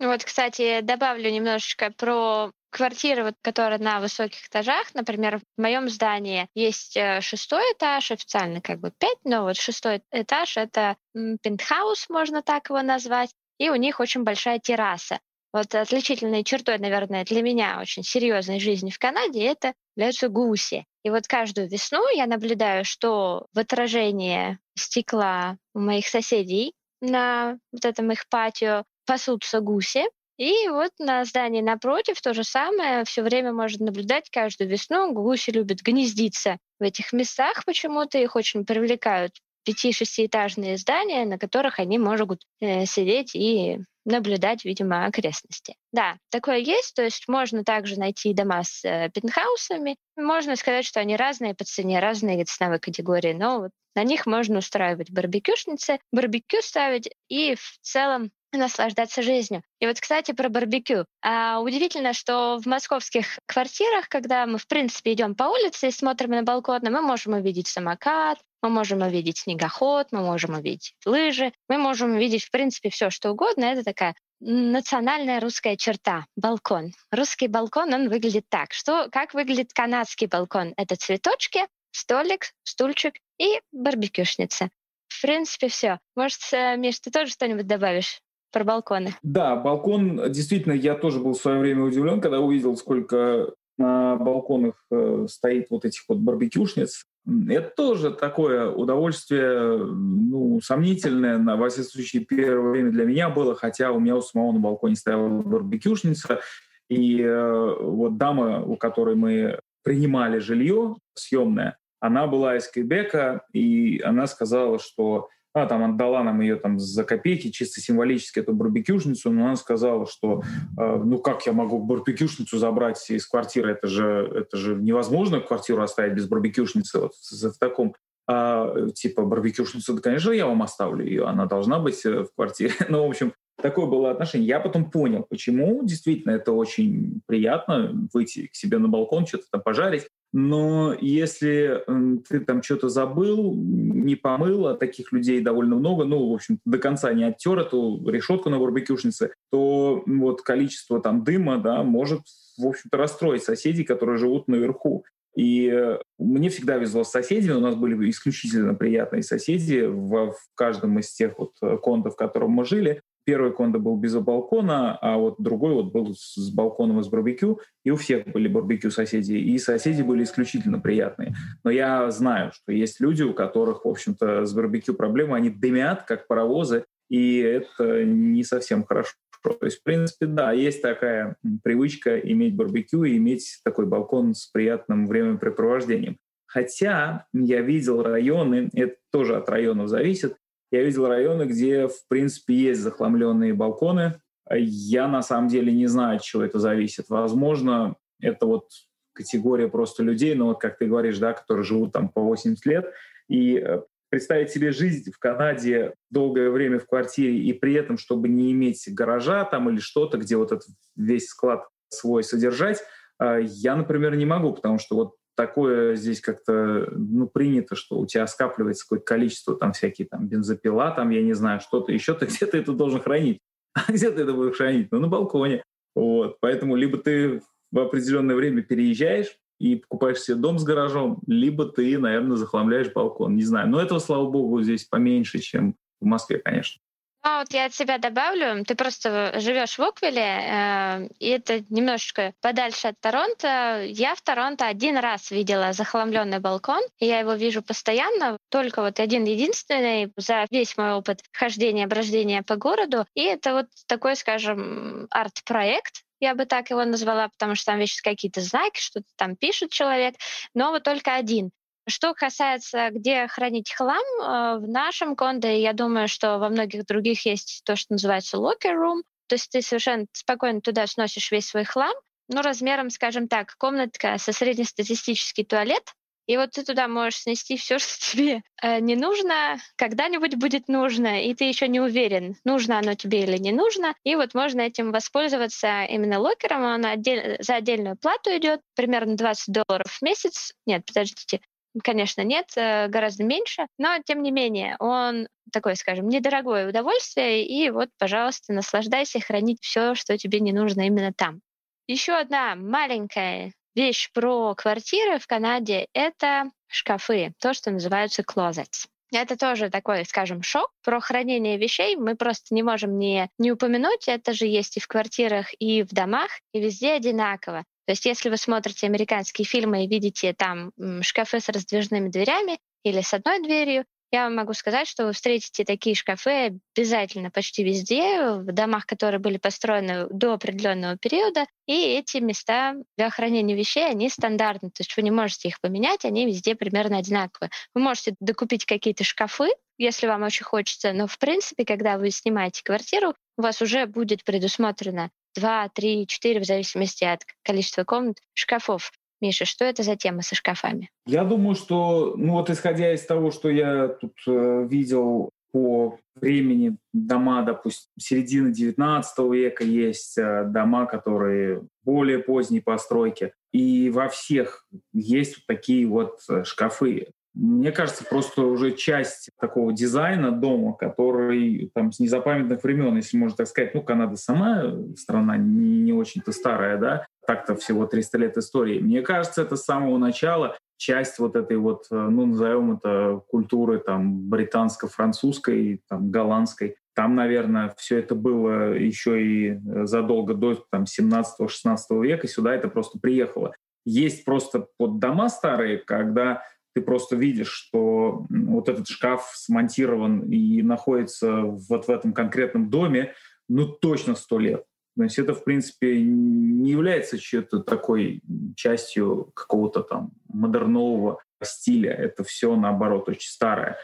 Вот, кстати, добавлю немножечко про квартиры, вот, которые на высоких этажах. Например, в моем здании есть э, шестой этаж, официально как бы пять, но вот шестой этаж — это пентхаус, можно так его назвать и у них очень большая терраса. Вот отличительной чертой, наверное, для меня очень серьезной жизни в Канаде это являются гуси. И вот каждую весну я наблюдаю, что в отражении стекла у моих соседей на вот этом их патио пасутся гуси. И вот на здании напротив то же самое. Все время можно наблюдать каждую весну. Гуси любят гнездиться в этих местах почему-то. Их очень привлекают пяти-шестиэтажные здания, на которых они могут э, сидеть и наблюдать, видимо, окрестности. Да, такое есть, то есть можно также найти дома с э, пентхаусами. Можно сказать, что они разные по цене, разные ценовой категории, но вот на них можно устраивать барбекюшницы, барбекю ставить и в целом наслаждаться жизнью. И вот, кстати, про барбекю. А, удивительно, что в московских квартирах, когда мы, в принципе, идем по улице и смотрим на балкон, мы можем увидеть самокат, мы можем увидеть снегоход, мы можем увидеть лыжи, мы можем увидеть, в принципе, все, что угодно. Это такая национальная русская черта — балкон. Русский балкон, он выглядит так. Что, как выглядит канадский балкон? Это цветочки, столик, стульчик и барбекюшница. В принципе, все. Может, э, Миш, ты тоже что-нибудь добавишь? Про балконы. Да, балкон, действительно, я тоже был в свое время удивлен, когда увидел, сколько на балконах э, стоит вот этих вот барбекюшниц. Это тоже такое удовольствие, ну, сомнительное, на, во всяком случае, первое время для меня было, хотя у меня у самого на балконе стояла барбекюшница, и э, вот дама, у которой мы принимали жилье съемное, она была из Квебека, и она сказала, что а, там отдала нам ее там за копейки, чисто символически эту барбекюшницу, но она сказала, что э, ну как я могу барбекюшницу забрать из квартиры, это же, это же невозможно квартиру оставить без барбекюшницы вот в, таком а, типа барбекюшницу, да, конечно, я вам оставлю ее, она должна быть э, в квартире. ну, в общем, такое было отношение. Я потом понял, почему действительно это очень приятно выйти к себе на балкон, что-то там пожарить. Но если ты там что-то забыл, не помыл, а таких людей довольно много, ну, в общем, до конца не оттер эту решетку на барбекюшнице, то вот количество там дыма, да, может, в общем-то, расстроить соседей, которые живут наверху. И э, мне всегда везло с соседями, у нас были исключительно приятные соседи в, в каждом из тех вот э, кондов, в котором мы жили. Первый кондо был без балкона, а вот другой вот был с балконом из барбекю, и у всех были барбекю соседи, и соседи были исключительно приятные. Но я знаю, что есть люди, у которых, в общем-то, с барбекю проблемы, они дымят, как паровозы, и это не совсем хорошо. То есть, в принципе, да, есть такая привычка иметь барбекю и иметь такой балкон с приятным времяпрепровождением. Хотя я видел районы, это тоже от районов зависит, я видел районы, где, в принципе, есть захламленные балконы. Я на самом деле не знаю, от чего это зависит. Возможно, это вот категория просто людей, но вот как ты говоришь, да, которые живут там по 80 лет. И э, представить себе жизнь в Канаде долгое время в квартире и при этом, чтобы не иметь гаража там или что-то, где вот этот весь склад свой содержать, э, я, например, не могу, потому что вот такое здесь как-то ну, принято, что у тебя скапливается какое-то количество, там всякие там бензопила, там, я не знаю, что-то еще, ты где-то это должен хранить. А где ты это будешь хранить? Ну, на балконе. Вот. Поэтому либо ты в определенное время переезжаешь и покупаешь себе дом с гаражом, либо ты, наверное, захламляешь балкон. Не знаю. Но этого, слава богу, здесь поменьше, чем в Москве, конечно. А вот я от себя добавлю, ты просто живешь в Оквиле, э, и это немножечко подальше от Торонто. Я в Торонто один раз видела захламленный балкон, и я его вижу постоянно, только вот один единственный за весь мой опыт хождения, брождения по городу. И это вот такой, скажем, арт-проект, я бы так его назвала, потому что там вещи какие-то знаки, что-то там пишет человек, но вот только один. Что касается, где хранить хлам, э, в нашем конде, я думаю, что во многих других есть то, что называется locker room, то есть ты совершенно спокойно туда сносишь весь свой хлам, ну, размером, скажем так, комнатка со среднестатистический туалет, и вот ты туда можешь снести все, что тебе э, не нужно, когда-нибудь будет нужно, и ты еще не уверен, нужно оно тебе или не нужно. И вот можно этим воспользоваться именно локером. Он отдель, за отдельную плату идет, примерно 20 долларов в месяц. Нет, подождите, Конечно, нет, э, гораздо меньше, но тем не менее он такое, скажем, недорогое удовольствие, и вот, пожалуйста, наслаждайся хранить все, что тебе не нужно именно там. Еще одна маленькая вещь про квартиры в Канаде — это шкафы, то, что называются closets. Это тоже такой, скажем, шок. Про хранение вещей мы просто не можем не, не упомянуть. Это же есть и в квартирах, и в домах, и везде одинаково. То есть если вы смотрите американские фильмы и видите там шкафы с раздвижными дверями или с одной дверью, я вам могу сказать, что вы встретите такие шкафы обязательно почти везде, в домах, которые были построены до определенного периода, и эти места для хранения вещей, они стандартны, то есть вы не можете их поменять, они везде примерно одинаковые. Вы можете докупить какие-то шкафы, если вам очень хочется, но в принципе, когда вы снимаете квартиру, у вас уже будет предусмотрено два, три, четыре, в зависимости от количества комнат, шкафов. Миша, что это за тема со шкафами? Я думаю, что, ну вот исходя из того, что я тут э, видел по времени дома, допустим, середины 19 века есть э, дома, которые более поздней постройки. И во всех есть вот такие вот э, шкафы. Мне кажется, просто уже часть такого дизайна дома, который там с незапамятных времен, если можно так сказать, ну, Канада сама страна не, не очень-то старая, да, так-то всего 300 лет истории. Мне кажется, это с самого начала часть вот этой вот, ну, назовем это культуры там британско-французской, там, голландской. Там, наверное, все это было еще и задолго до там, 17-16 века, сюда это просто приехало. Есть просто вот дома старые, когда ты просто видишь, что вот этот шкаф смонтирован и находится вот в этом конкретном доме, ну, точно сто лет. То есть это, в принципе, не является чьей-то такой частью какого-то там модернового стиля. Это все, наоборот, очень старое.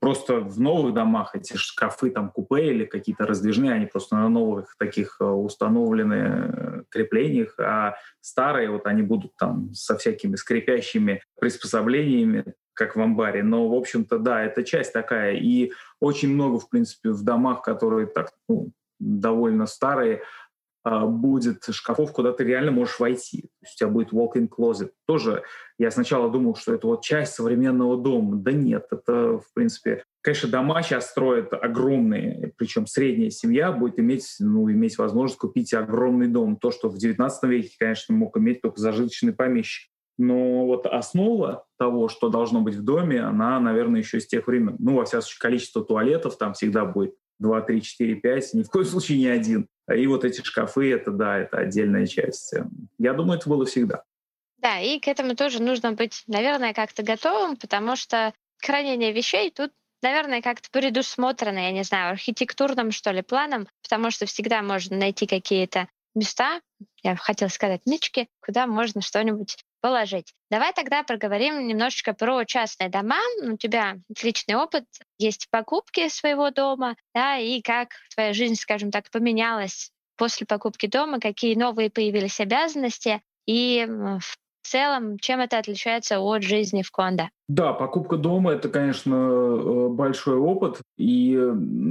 Просто в новых домах эти шкафы, там, купе или какие-то раздвижные, они просто на новых таких э, установлены э, креплениях, а старые вот они будут там со всякими скрипящими приспособлениями, как в амбаре. Но, в общем-то, да, это часть такая. И очень много, в принципе, в домах, которые так ну, довольно старые, будет шкафов, куда ты реально можешь войти. То есть у тебя будет walk-in closet. Тоже я сначала думал, что это вот часть современного дома. Да нет, это, в принципе... Конечно, дома сейчас строят огромные, причем средняя семья будет иметь, ну, иметь возможность купить огромный дом. То, что в XIX веке, конечно, мог иметь только зажиточный помещик. Но вот основа того, что должно быть в доме, она, наверное, еще из тех времен. Ну, во всяком случае, количество туалетов там всегда будет 2, 3, 4, 5, ни в коем случае не один. И вот эти шкафы, это да, это отдельная часть. Я думаю, это было всегда. Да, и к этому тоже нужно быть, наверное, как-то готовым, потому что хранение вещей тут наверное, как-то предусмотрено, я не знаю, архитектурным, что ли, планом, потому что всегда можно найти какие-то места, я хотела сказать нычки, куда можно что-нибудь положить. Давай тогда проговорим немножечко про частные дома. У тебя отличный опыт, есть покупки своего дома, да, и как твоя жизнь, скажем так, поменялась после покупки дома, какие новые появились обязанности, и в в целом, чем это отличается от жизни в кондо? Да, покупка дома — это, конечно, э, большой опыт и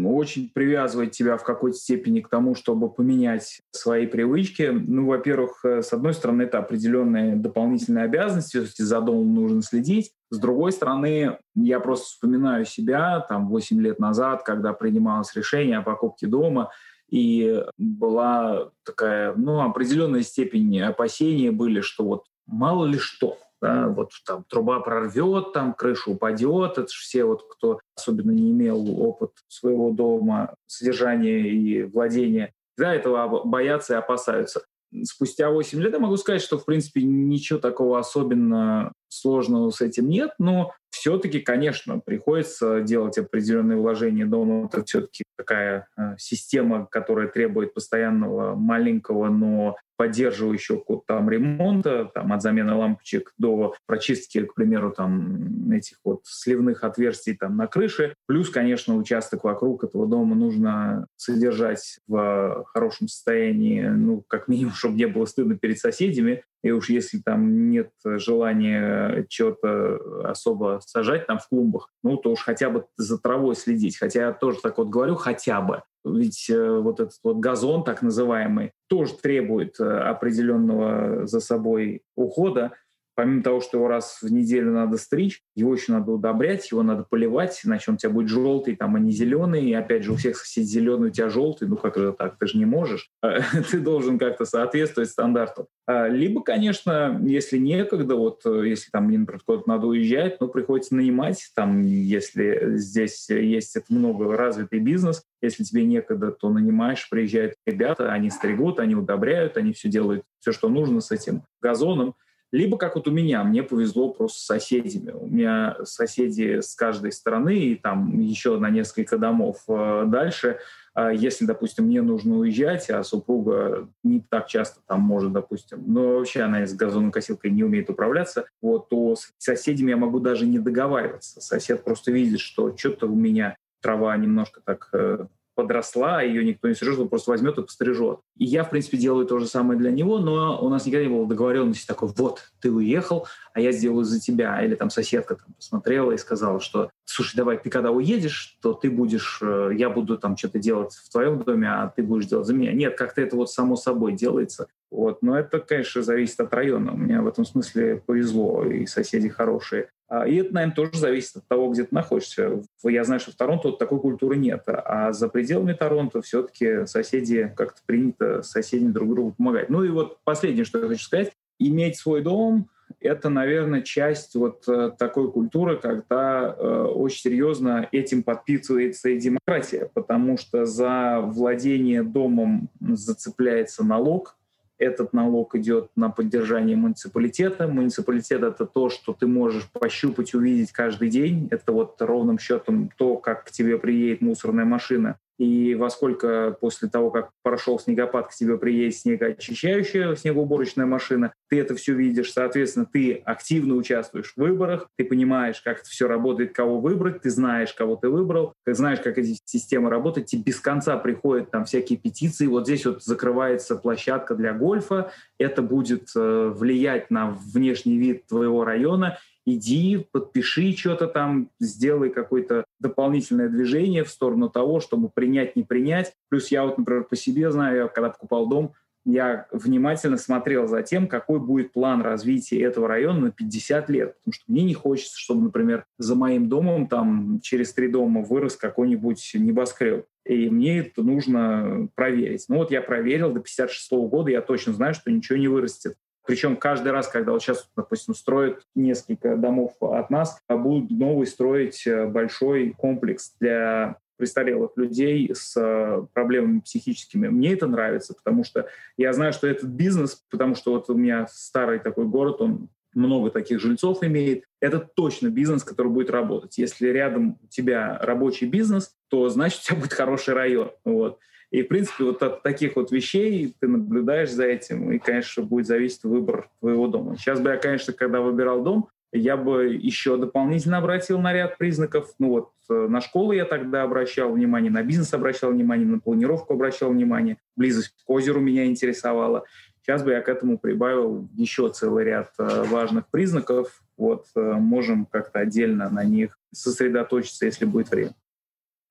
очень привязывает тебя в какой-то степени к тому, чтобы поменять свои привычки. Ну, во-первых, э, с одной стороны, это определенные дополнительные обязанности, то есть за домом нужно следить. С другой стороны, я просто вспоминаю себя там 8 лет назад, когда принималось решение о покупке дома, и была такая, ну, определенная степень опасения были, что вот мало ли что. Да, вот там труба прорвет, там крыша упадет. Это же все, вот, кто особенно не имел опыт своего дома, содержания и владения, да, этого боятся и опасаются. Спустя 8 лет я могу сказать, что, в принципе, ничего такого особенно сложного с этим нет, но все-таки, конечно, приходится делать определенные вложения. Дома это все-таки такая э, система, которая требует постоянного маленького, но поддерживающего там ремонта, там от замены лампочек до прочистки, к примеру, там этих вот сливных отверстий там на крыше. Плюс, конечно, участок вокруг этого дома нужно содержать в хорошем состоянии, ну, как минимум, чтобы не было стыдно перед соседями. И уж если там нет желания чего-то особо сажать там в клумбах, ну, то уж хотя бы за травой следить. Хотя я тоже так вот говорю, хотя бы. Ведь э, вот этот вот газон, так называемый, тоже требует э, определенного за собой ухода помимо того, что его раз в неделю надо стричь, его еще надо удобрять, его надо поливать, иначе он у тебя будет желтый, там, а не зеленый. И опять же, у всех соседей зеленый, у тебя желтый. Ну, как это так? Ты же не можешь. Ты должен как-то соответствовать стандарту. А, либо, конечно, если некогда, вот если там, например, куда-то надо уезжать, ну, приходится нанимать, там, если здесь есть это много развитый бизнес, если тебе некогда, то нанимаешь, приезжают ребята, они стригут, они удобряют, они все делают, все, что нужно с этим газоном. Либо, как вот у меня, мне повезло просто с соседями. У меня соседи с каждой стороны, и там еще на несколько домов э, дальше. А если, допустим, мне нужно уезжать, а супруга не так часто там может, допустим, но вообще она с газонокосилкой не умеет управляться, вот, то с соседями я могу даже не договариваться. Сосед просто видит, что что-то у меня трава немножко так э, подросла, ее никто не стрижет, он просто возьмет и пострижет. И я, в принципе, делаю то же самое для него, но у нас никогда не было договоренности такой, вот, ты уехал, а я сделаю за тебя. Или там соседка там, посмотрела и сказала, что, слушай, давай, ты когда уедешь, то ты будешь, э, я буду там что-то делать в твоем доме, а ты будешь делать за меня. Нет, как-то это вот само собой делается. Вот. Но это, конечно, зависит от района. Меня в этом смысле повезло, и соседи хорошие. А, и это, наверное, тоже зависит от того, где ты находишься. Я знаю, что в Торонто такой культуры нет. А за пределами Торонто все-таки соседи как-то принято соседям друг другу помогать. Ну и вот последнее, что я хочу сказать. Иметь свой дом — это, наверное, часть вот э, такой культуры, когда э, очень серьезно этим подписывается и демократия, потому что за владение домом зацепляется налог — этот налог идет на поддержание муниципалитета. Муниципалитет — это то, что ты можешь пощупать, увидеть каждый день. Это вот ровным счетом то, как к тебе приедет мусорная машина и во сколько после того, как прошел снегопад, к тебе приедет снегоочищающая снегоуборочная машина, ты это все видишь, соответственно, ты активно участвуешь в выборах, ты понимаешь, как это все работает, кого выбрать, ты знаешь, кого ты выбрал, ты знаешь, как эти системы работают, тебе без конца приходят там всякие петиции, вот здесь вот закрывается площадка для гольфа, это будет э, влиять на внешний вид твоего района, иди, подпиши что-то там, сделай какое-то дополнительное движение в сторону того, чтобы принять, не принять. Плюс я вот, например, по себе знаю, я когда покупал дом, я внимательно смотрел за тем, какой будет план развития этого района на 50 лет. Потому что мне не хочется, чтобы, например, за моим домом там через три дома вырос какой-нибудь небоскреб. И мне это нужно проверить. Ну вот я проверил, до 56 года я точно знаю, что ничего не вырастет. Причем каждый раз, когда вот сейчас, допустим, строят несколько домов от нас, а будут новый строить э, большой комплекс для престарелых людей с э, проблемами психическими. Мне это нравится, потому что я знаю, что этот бизнес, потому что вот у меня старый такой город, он много таких жильцов имеет, это точно бизнес, который будет работать. Если рядом у тебя рабочий бизнес, то значит у тебя будет хороший район. Вот. И, в принципе, вот от таких вот вещей ты наблюдаешь за этим, и, конечно, будет зависеть выбор твоего дома. Сейчас бы я, конечно, когда выбирал дом, я бы еще дополнительно обратил на ряд признаков. Ну вот э, на школу я тогда обращал внимание, на бизнес обращал внимание, на планировку обращал внимание, близость к озеру меня интересовала. Сейчас бы я к этому прибавил еще целый ряд э, важных признаков. Вот э, можем как-то отдельно на них сосредоточиться, если будет время.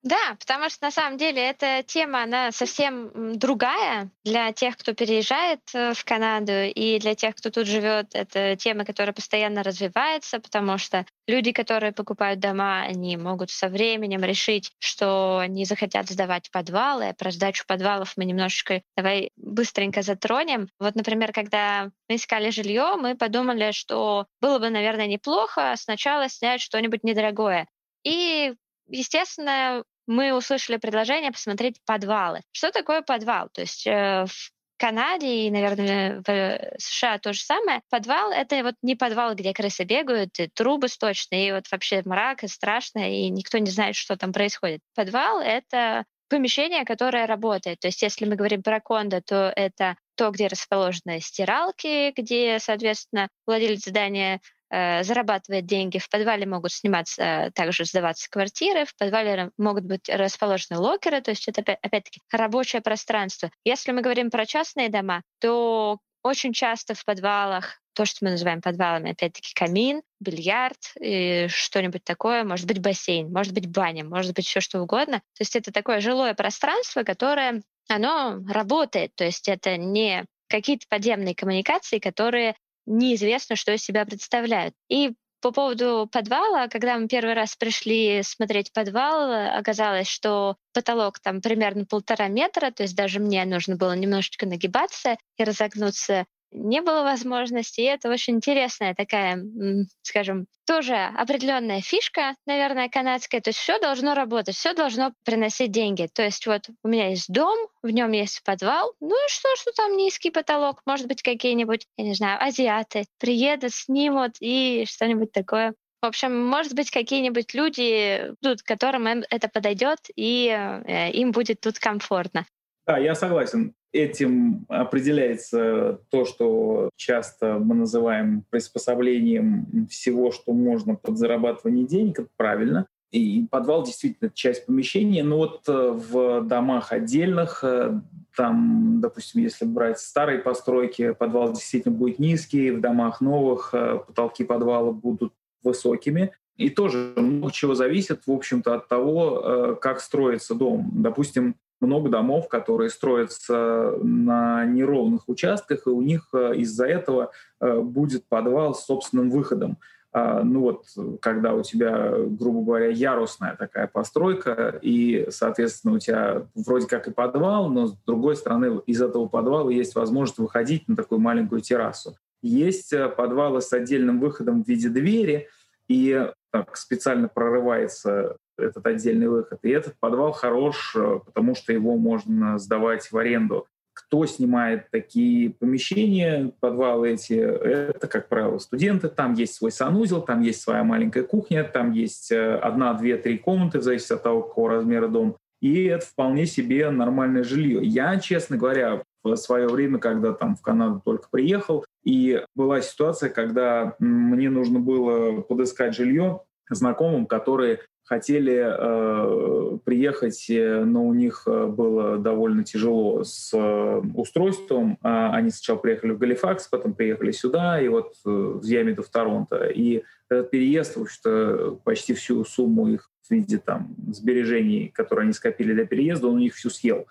Да, потому что на самом деле эта тема, она совсем другая для тех, кто переезжает э, в Канаду, и для тех, кто тут живет. Это тема, которая постоянно развивается, потому что люди, которые покупают дома, они могут со временем решить, что они захотят сдавать подвалы. Про сдачу подвалов мы немножечко давай быстренько затронем. Вот, например, когда мы искали жилье, мы подумали, что было бы, наверное, неплохо сначала снять что-нибудь недорогое. И естественно, мы услышали предложение посмотреть подвалы. Что такое подвал? То есть э, в Канаде и, наверное, в США то же самое. Подвал — это вот не подвал, где крысы бегают, и трубы сточные, и вот вообще мрак, и страшно, и никто не знает, что там происходит. Подвал — это помещение, которое работает. То есть если мы говорим про кондо, то это то, где расположены стиралки, где, соответственно, владелец здания Э, зарабатывает деньги. В подвале могут сниматься, также сдаваться квартиры, в подвале могут быть расположены локеры, то есть это опять-таки рабочее пространство. Если мы говорим про частные дома, то очень часто в подвалах то, что мы называем подвалами, опять-таки камин, бильярд, и что-нибудь такое, может быть бассейн, может быть баня, может быть все что угодно. То есть это такое жилое пространство, которое оно работает, то есть это не какие-то подземные коммуникации, которые неизвестно, что из себя представляют. И по поводу подвала, когда мы первый раз пришли смотреть подвал, оказалось, что потолок там примерно полтора метра, то есть даже мне нужно было немножечко нагибаться и разогнуться не было возможности. И это очень интересная такая, скажем, тоже определенная фишка, наверное, канадская. То есть все должно работать, все должно приносить деньги. То есть вот у меня есть дом, в нем есть подвал. Ну и что, что там низкий потолок? Может быть, какие-нибудь, я не знаю, азиаты приедут, снимут и что-нибудь такое. В общем, может быть, какие-нибудь люди, тут, которым это подойдет, и э, им будет тут комфортно. Да, я согласен. Этим определяется то, что часто мы называем приспособлением всего, что можно под зарабатывание денег. Это правильно. И подвал действительно часть помещения. Но вот э, в домах отдельных, э, там, допустим, если брать старые постройки, подвал действительно будет низкий. В домах новых э, потолки подвала будут высокими. И тоже много чего зависит, в общем-то, от того, как строится дом. Допустим, много домов, которые строятся на неровных участках, и у них э, из-за этого э, будет подвал с собственным выходом. А, ну вот, когда у тебя, грубо говоря, ярусная такая постройка, и, соответственно, у тебя вроде как и подвал, но с другой стороны из этого подвала есть возможность выходить на такую маленькую террасу. Есть э, подвалы с отдельным выходом в виде двери, и так специально прорывается этот отдельный выход. И этот подвал хорош, э, потому что его можно сдавать в аренду. кто снимает такие помещения, подвалы эти, это, как правило, студенты. Там есть свой санузел, там есть своя маленькая кухня, там есть э, одна, две, три комнаты, в зависимости от того, какого размера дом. И это вполне себе нормальное жилье. Я, честно говоря, в свое время, когда там в Канаду только приехал, и была ситуация, когда мне нужно было подыскать жилье знакомым, которые хотели э, приехать, э, но у них э, было довольно тяжело с э, устройством. А они сначала приехали в Галифакс, потом приехали сюда, и вот э, в виду в Торонто. И этот переезд, в общем-то, почти всю сумму их в виде там сбережений, которые они скопили для переезда, он у них всю съел.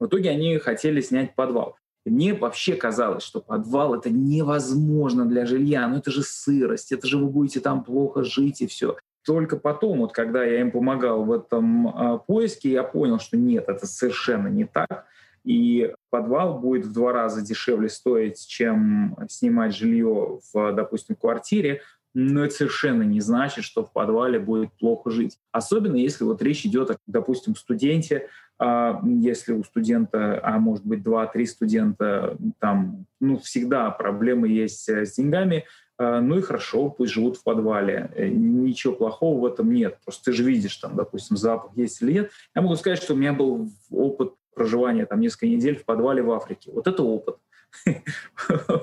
В итоге они хотели снять подвал. И мне вообще казалось, что подвал это невозможно для жилья, ну это же сырость, это же вы будете там плохо жить и все. Только потом, вот когда я им помогал в этом э, поиске, я понял, что нет, это совершенно не так. И подвал будет в два раза дешевле стоить, чем снимать жилье в, допустим, квартире но это совершенно не значит, что в подвале будет плохо жить. Особенно если вот речь идет о, допустим, студенте, если у студента, а может быть два-три студента, там, ну, всегда проблемы есть э, с деньгами, а, ну и хорошо, пусть живут в подвале. Э, ничего плохого в этом нет. Просто ты же видишь, там, допустим, запах есть или нет. Я могу сказать, что у меня был опыт проживания там несколько недель в подвале в Африке. Вот это опыт.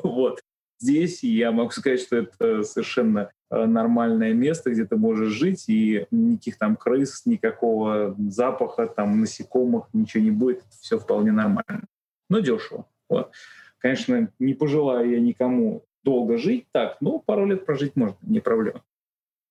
Вот здесь, я могу сказать, что это совершенно нормальное место, где ты можешь жить, и никаких там крыс, никакого запаха, там насекомых, ничего не будет, все вполне нормально. Но дешево. Вот. Конечно, не пожелаю я никому долго жить так, но пару лет прожить можно, не проблема.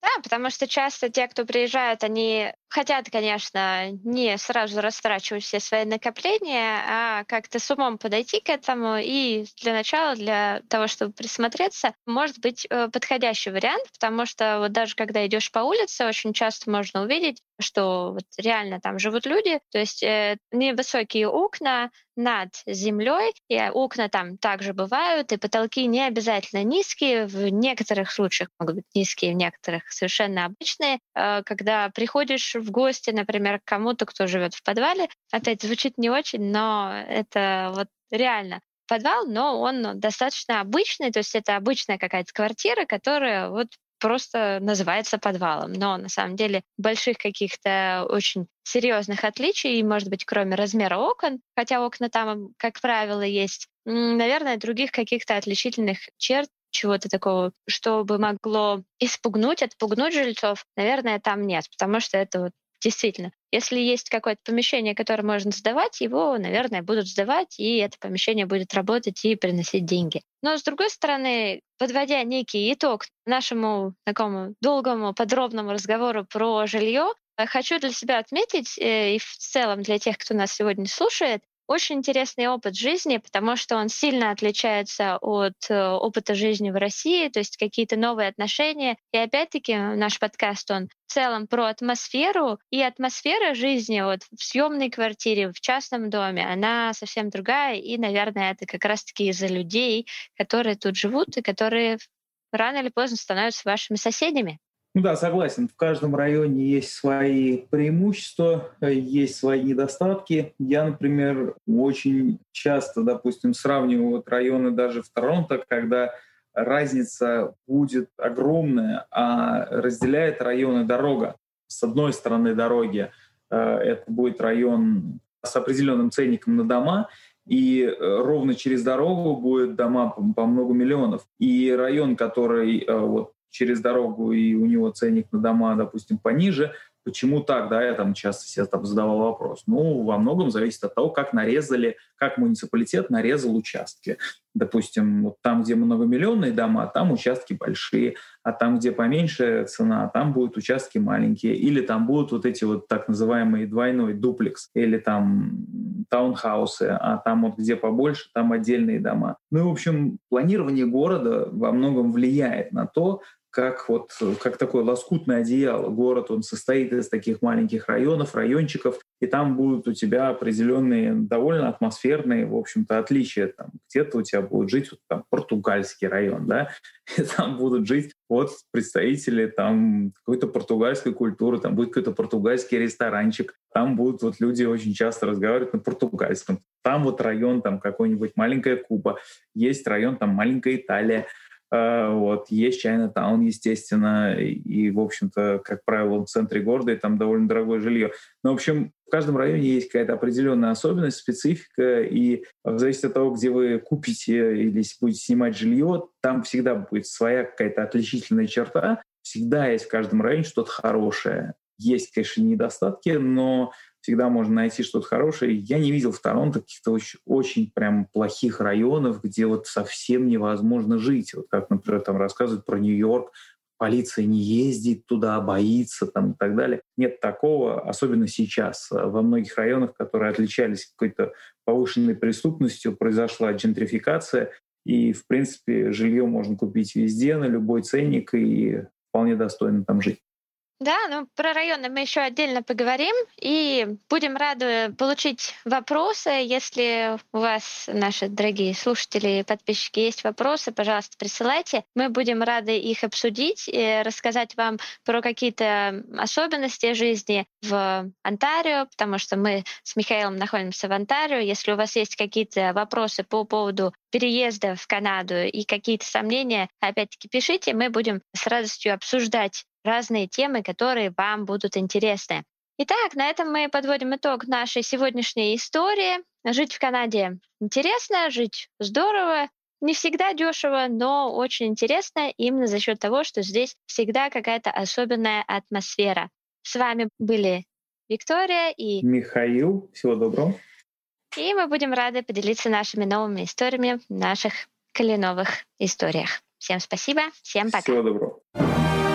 Да, потому что часто те, кто приезжают, они хотят, конечно, не сразу растрачивать все свои накопления, а как-то с умом подойти к этому. И для начала, для того, чтобы присмотреться, может быть э, подходящий вариант, потому что вот даже когда идешь по улице, очень часто можно увидеть, что вот реально там живут люди, то есть э, невысокие окна над землей, и окна там также бывают, и потолки не обязательно низкие, в некоторых случаях могут быть низкие, в некоторых совершенно обычные. Э, когда приходишь в гости, например, к кому-то, кто живет в подвале, опять звучит не очень, но это вот реально подвал, но он достаточно обычный, то есть это обычная какая-то квартира, которая вот просто называется подвалом. Но на самом деле больших каких-то очень серьезных отличий, может быть, кроме размера окон, хотя окна там, как правило, есть, наверное, других каких-то отличительных черт чего-то такого, что бы могло испугнуть, отпугнуть жильцов, наверное, там нет, потому что это вот действительно. Если есть какое-то помещение, которое можно сдавать, его, наверное, будут сдавать, и это помещение будет работать и приносить деньги. Но, с другой стороны, подводя некий итог нашему такому долгому, подробному разговору про жилье, хочу для себя отметить, э, и в целом для тех, кто нас сегодня слушает, очень интересный опыт жизни, потому что он сильно отличается от э, опыта жизни в России, то есть какие-то новые отношения. И опять-таки наш подкаст, он в целом про атмосферу, и атмосфера жизни вот в съемной квартире, в частном доме, она совсем другая, и, наверное, это как раз-таки из-за людей, которые тут живут и которые рано или поздно становятся вашими соседями. Ну да, согласен. В каждом районе есть свои преимущества, есть свои недостатки. Я, например, очень часто, допустим, сравниваю вот районы даже в Торонто, когда разница будет огромная, а разделяет районы дорога. С одной стороны дороги э, это будет район с определенным ценником на дома, и э, ровно через дорогу будет дома по, по много миллионов. И район, который э, вот через дорогу, и у него ценник на дома, допустим, пониже. Почему так, да, я там часто себе там задавал вопрос. Ну, во многом зависит от того, как нарезали, как муниципалитет нарезал участки. Допустим, вот там, где многомиллионные дома, там участки большие, а там, где поменьше цена, там будут участки маленькие, или там будут вот эти вот так называемые двойной дуплекс, или там таунхаусы, а там вот где побольше, там отдельные дома. Ну, в общем, планирование города во многом влияет на то, как вот как такое лоскутное одеяло. Город, он состоит из таких маленьких районов, райончиков, и там будут у тебя определенные довольно атмосферные, в общем-то, отличия. Там где-то у тебя будет жить вот, там, португальский район, да, и там будут жить вот представители там какой-то португальской культуры, там будет какой-то португальский ресторанчик, там будут вот люди очень часто разговаривать на португальском. Там вот район там какой-нибудь маленькая Куба, есть район там маленькая Италия, вот. Есть Чайна-таун, естественно, и, в общем-то, как правило, в центре города, и там довольно дорогое жилье. Но, в общем, в каждом районе есть какая-то определенная особенность, специфика, и в зависимости от того, где вы купите или будете снимать жилье, там всегда будет своя какая-то отличительная черта. Всегда есть в каждом районе что-то хорошее. Есть, конечно, недостатки, но всегда можно найти что-то хорошее. Я не видел в Торонто каких-то очень, очень прям плохих районов, где вот совсем невозможно жить. Вот как, например, там рассказывают про Нью-Йорк, полиция не ездит туда, боится там и так далее. Нет такого, особенно сейчас. Во многих районах, которые отличались какой-то повышенной преступностью, произошла джентрификация, и, в принципе, жилье можно купить везде, на любой ценник, и вполне достойно там жить. Да, ну про районы мы еще отдельно поговорим и будем рады получить вопросы. Если у вас, наши дорогие слушатели и подписчики, есть вопросы, пожалуйста, присылайте. Мы будем рады их обсудить и рассказать вам про какие-то особенности жизни в Онтарио, потому что мы с Михаилом находимся в Онтарио. Если у вас есть какие-то вопросы по поводу переезда в Канаду и какие-то сомнения, опять-таки пишите, мы будем с радостью обсуждать разные темы, которые вам будут интересны. Итак, на этом мы подводим итог нашей сегодняшней истории. Жить в Канаде интересно, жить здорово, не всегда дешево, но очень интересно именно за счет того, что здесь всегда какая-то особенная атмосфера. С вами были Виктория и Михаил. Всего доброго. И мы будем рады поделиться нашими новыми историями в наших калиновых историях. Всем спасибо, всем пока. Всего доброго.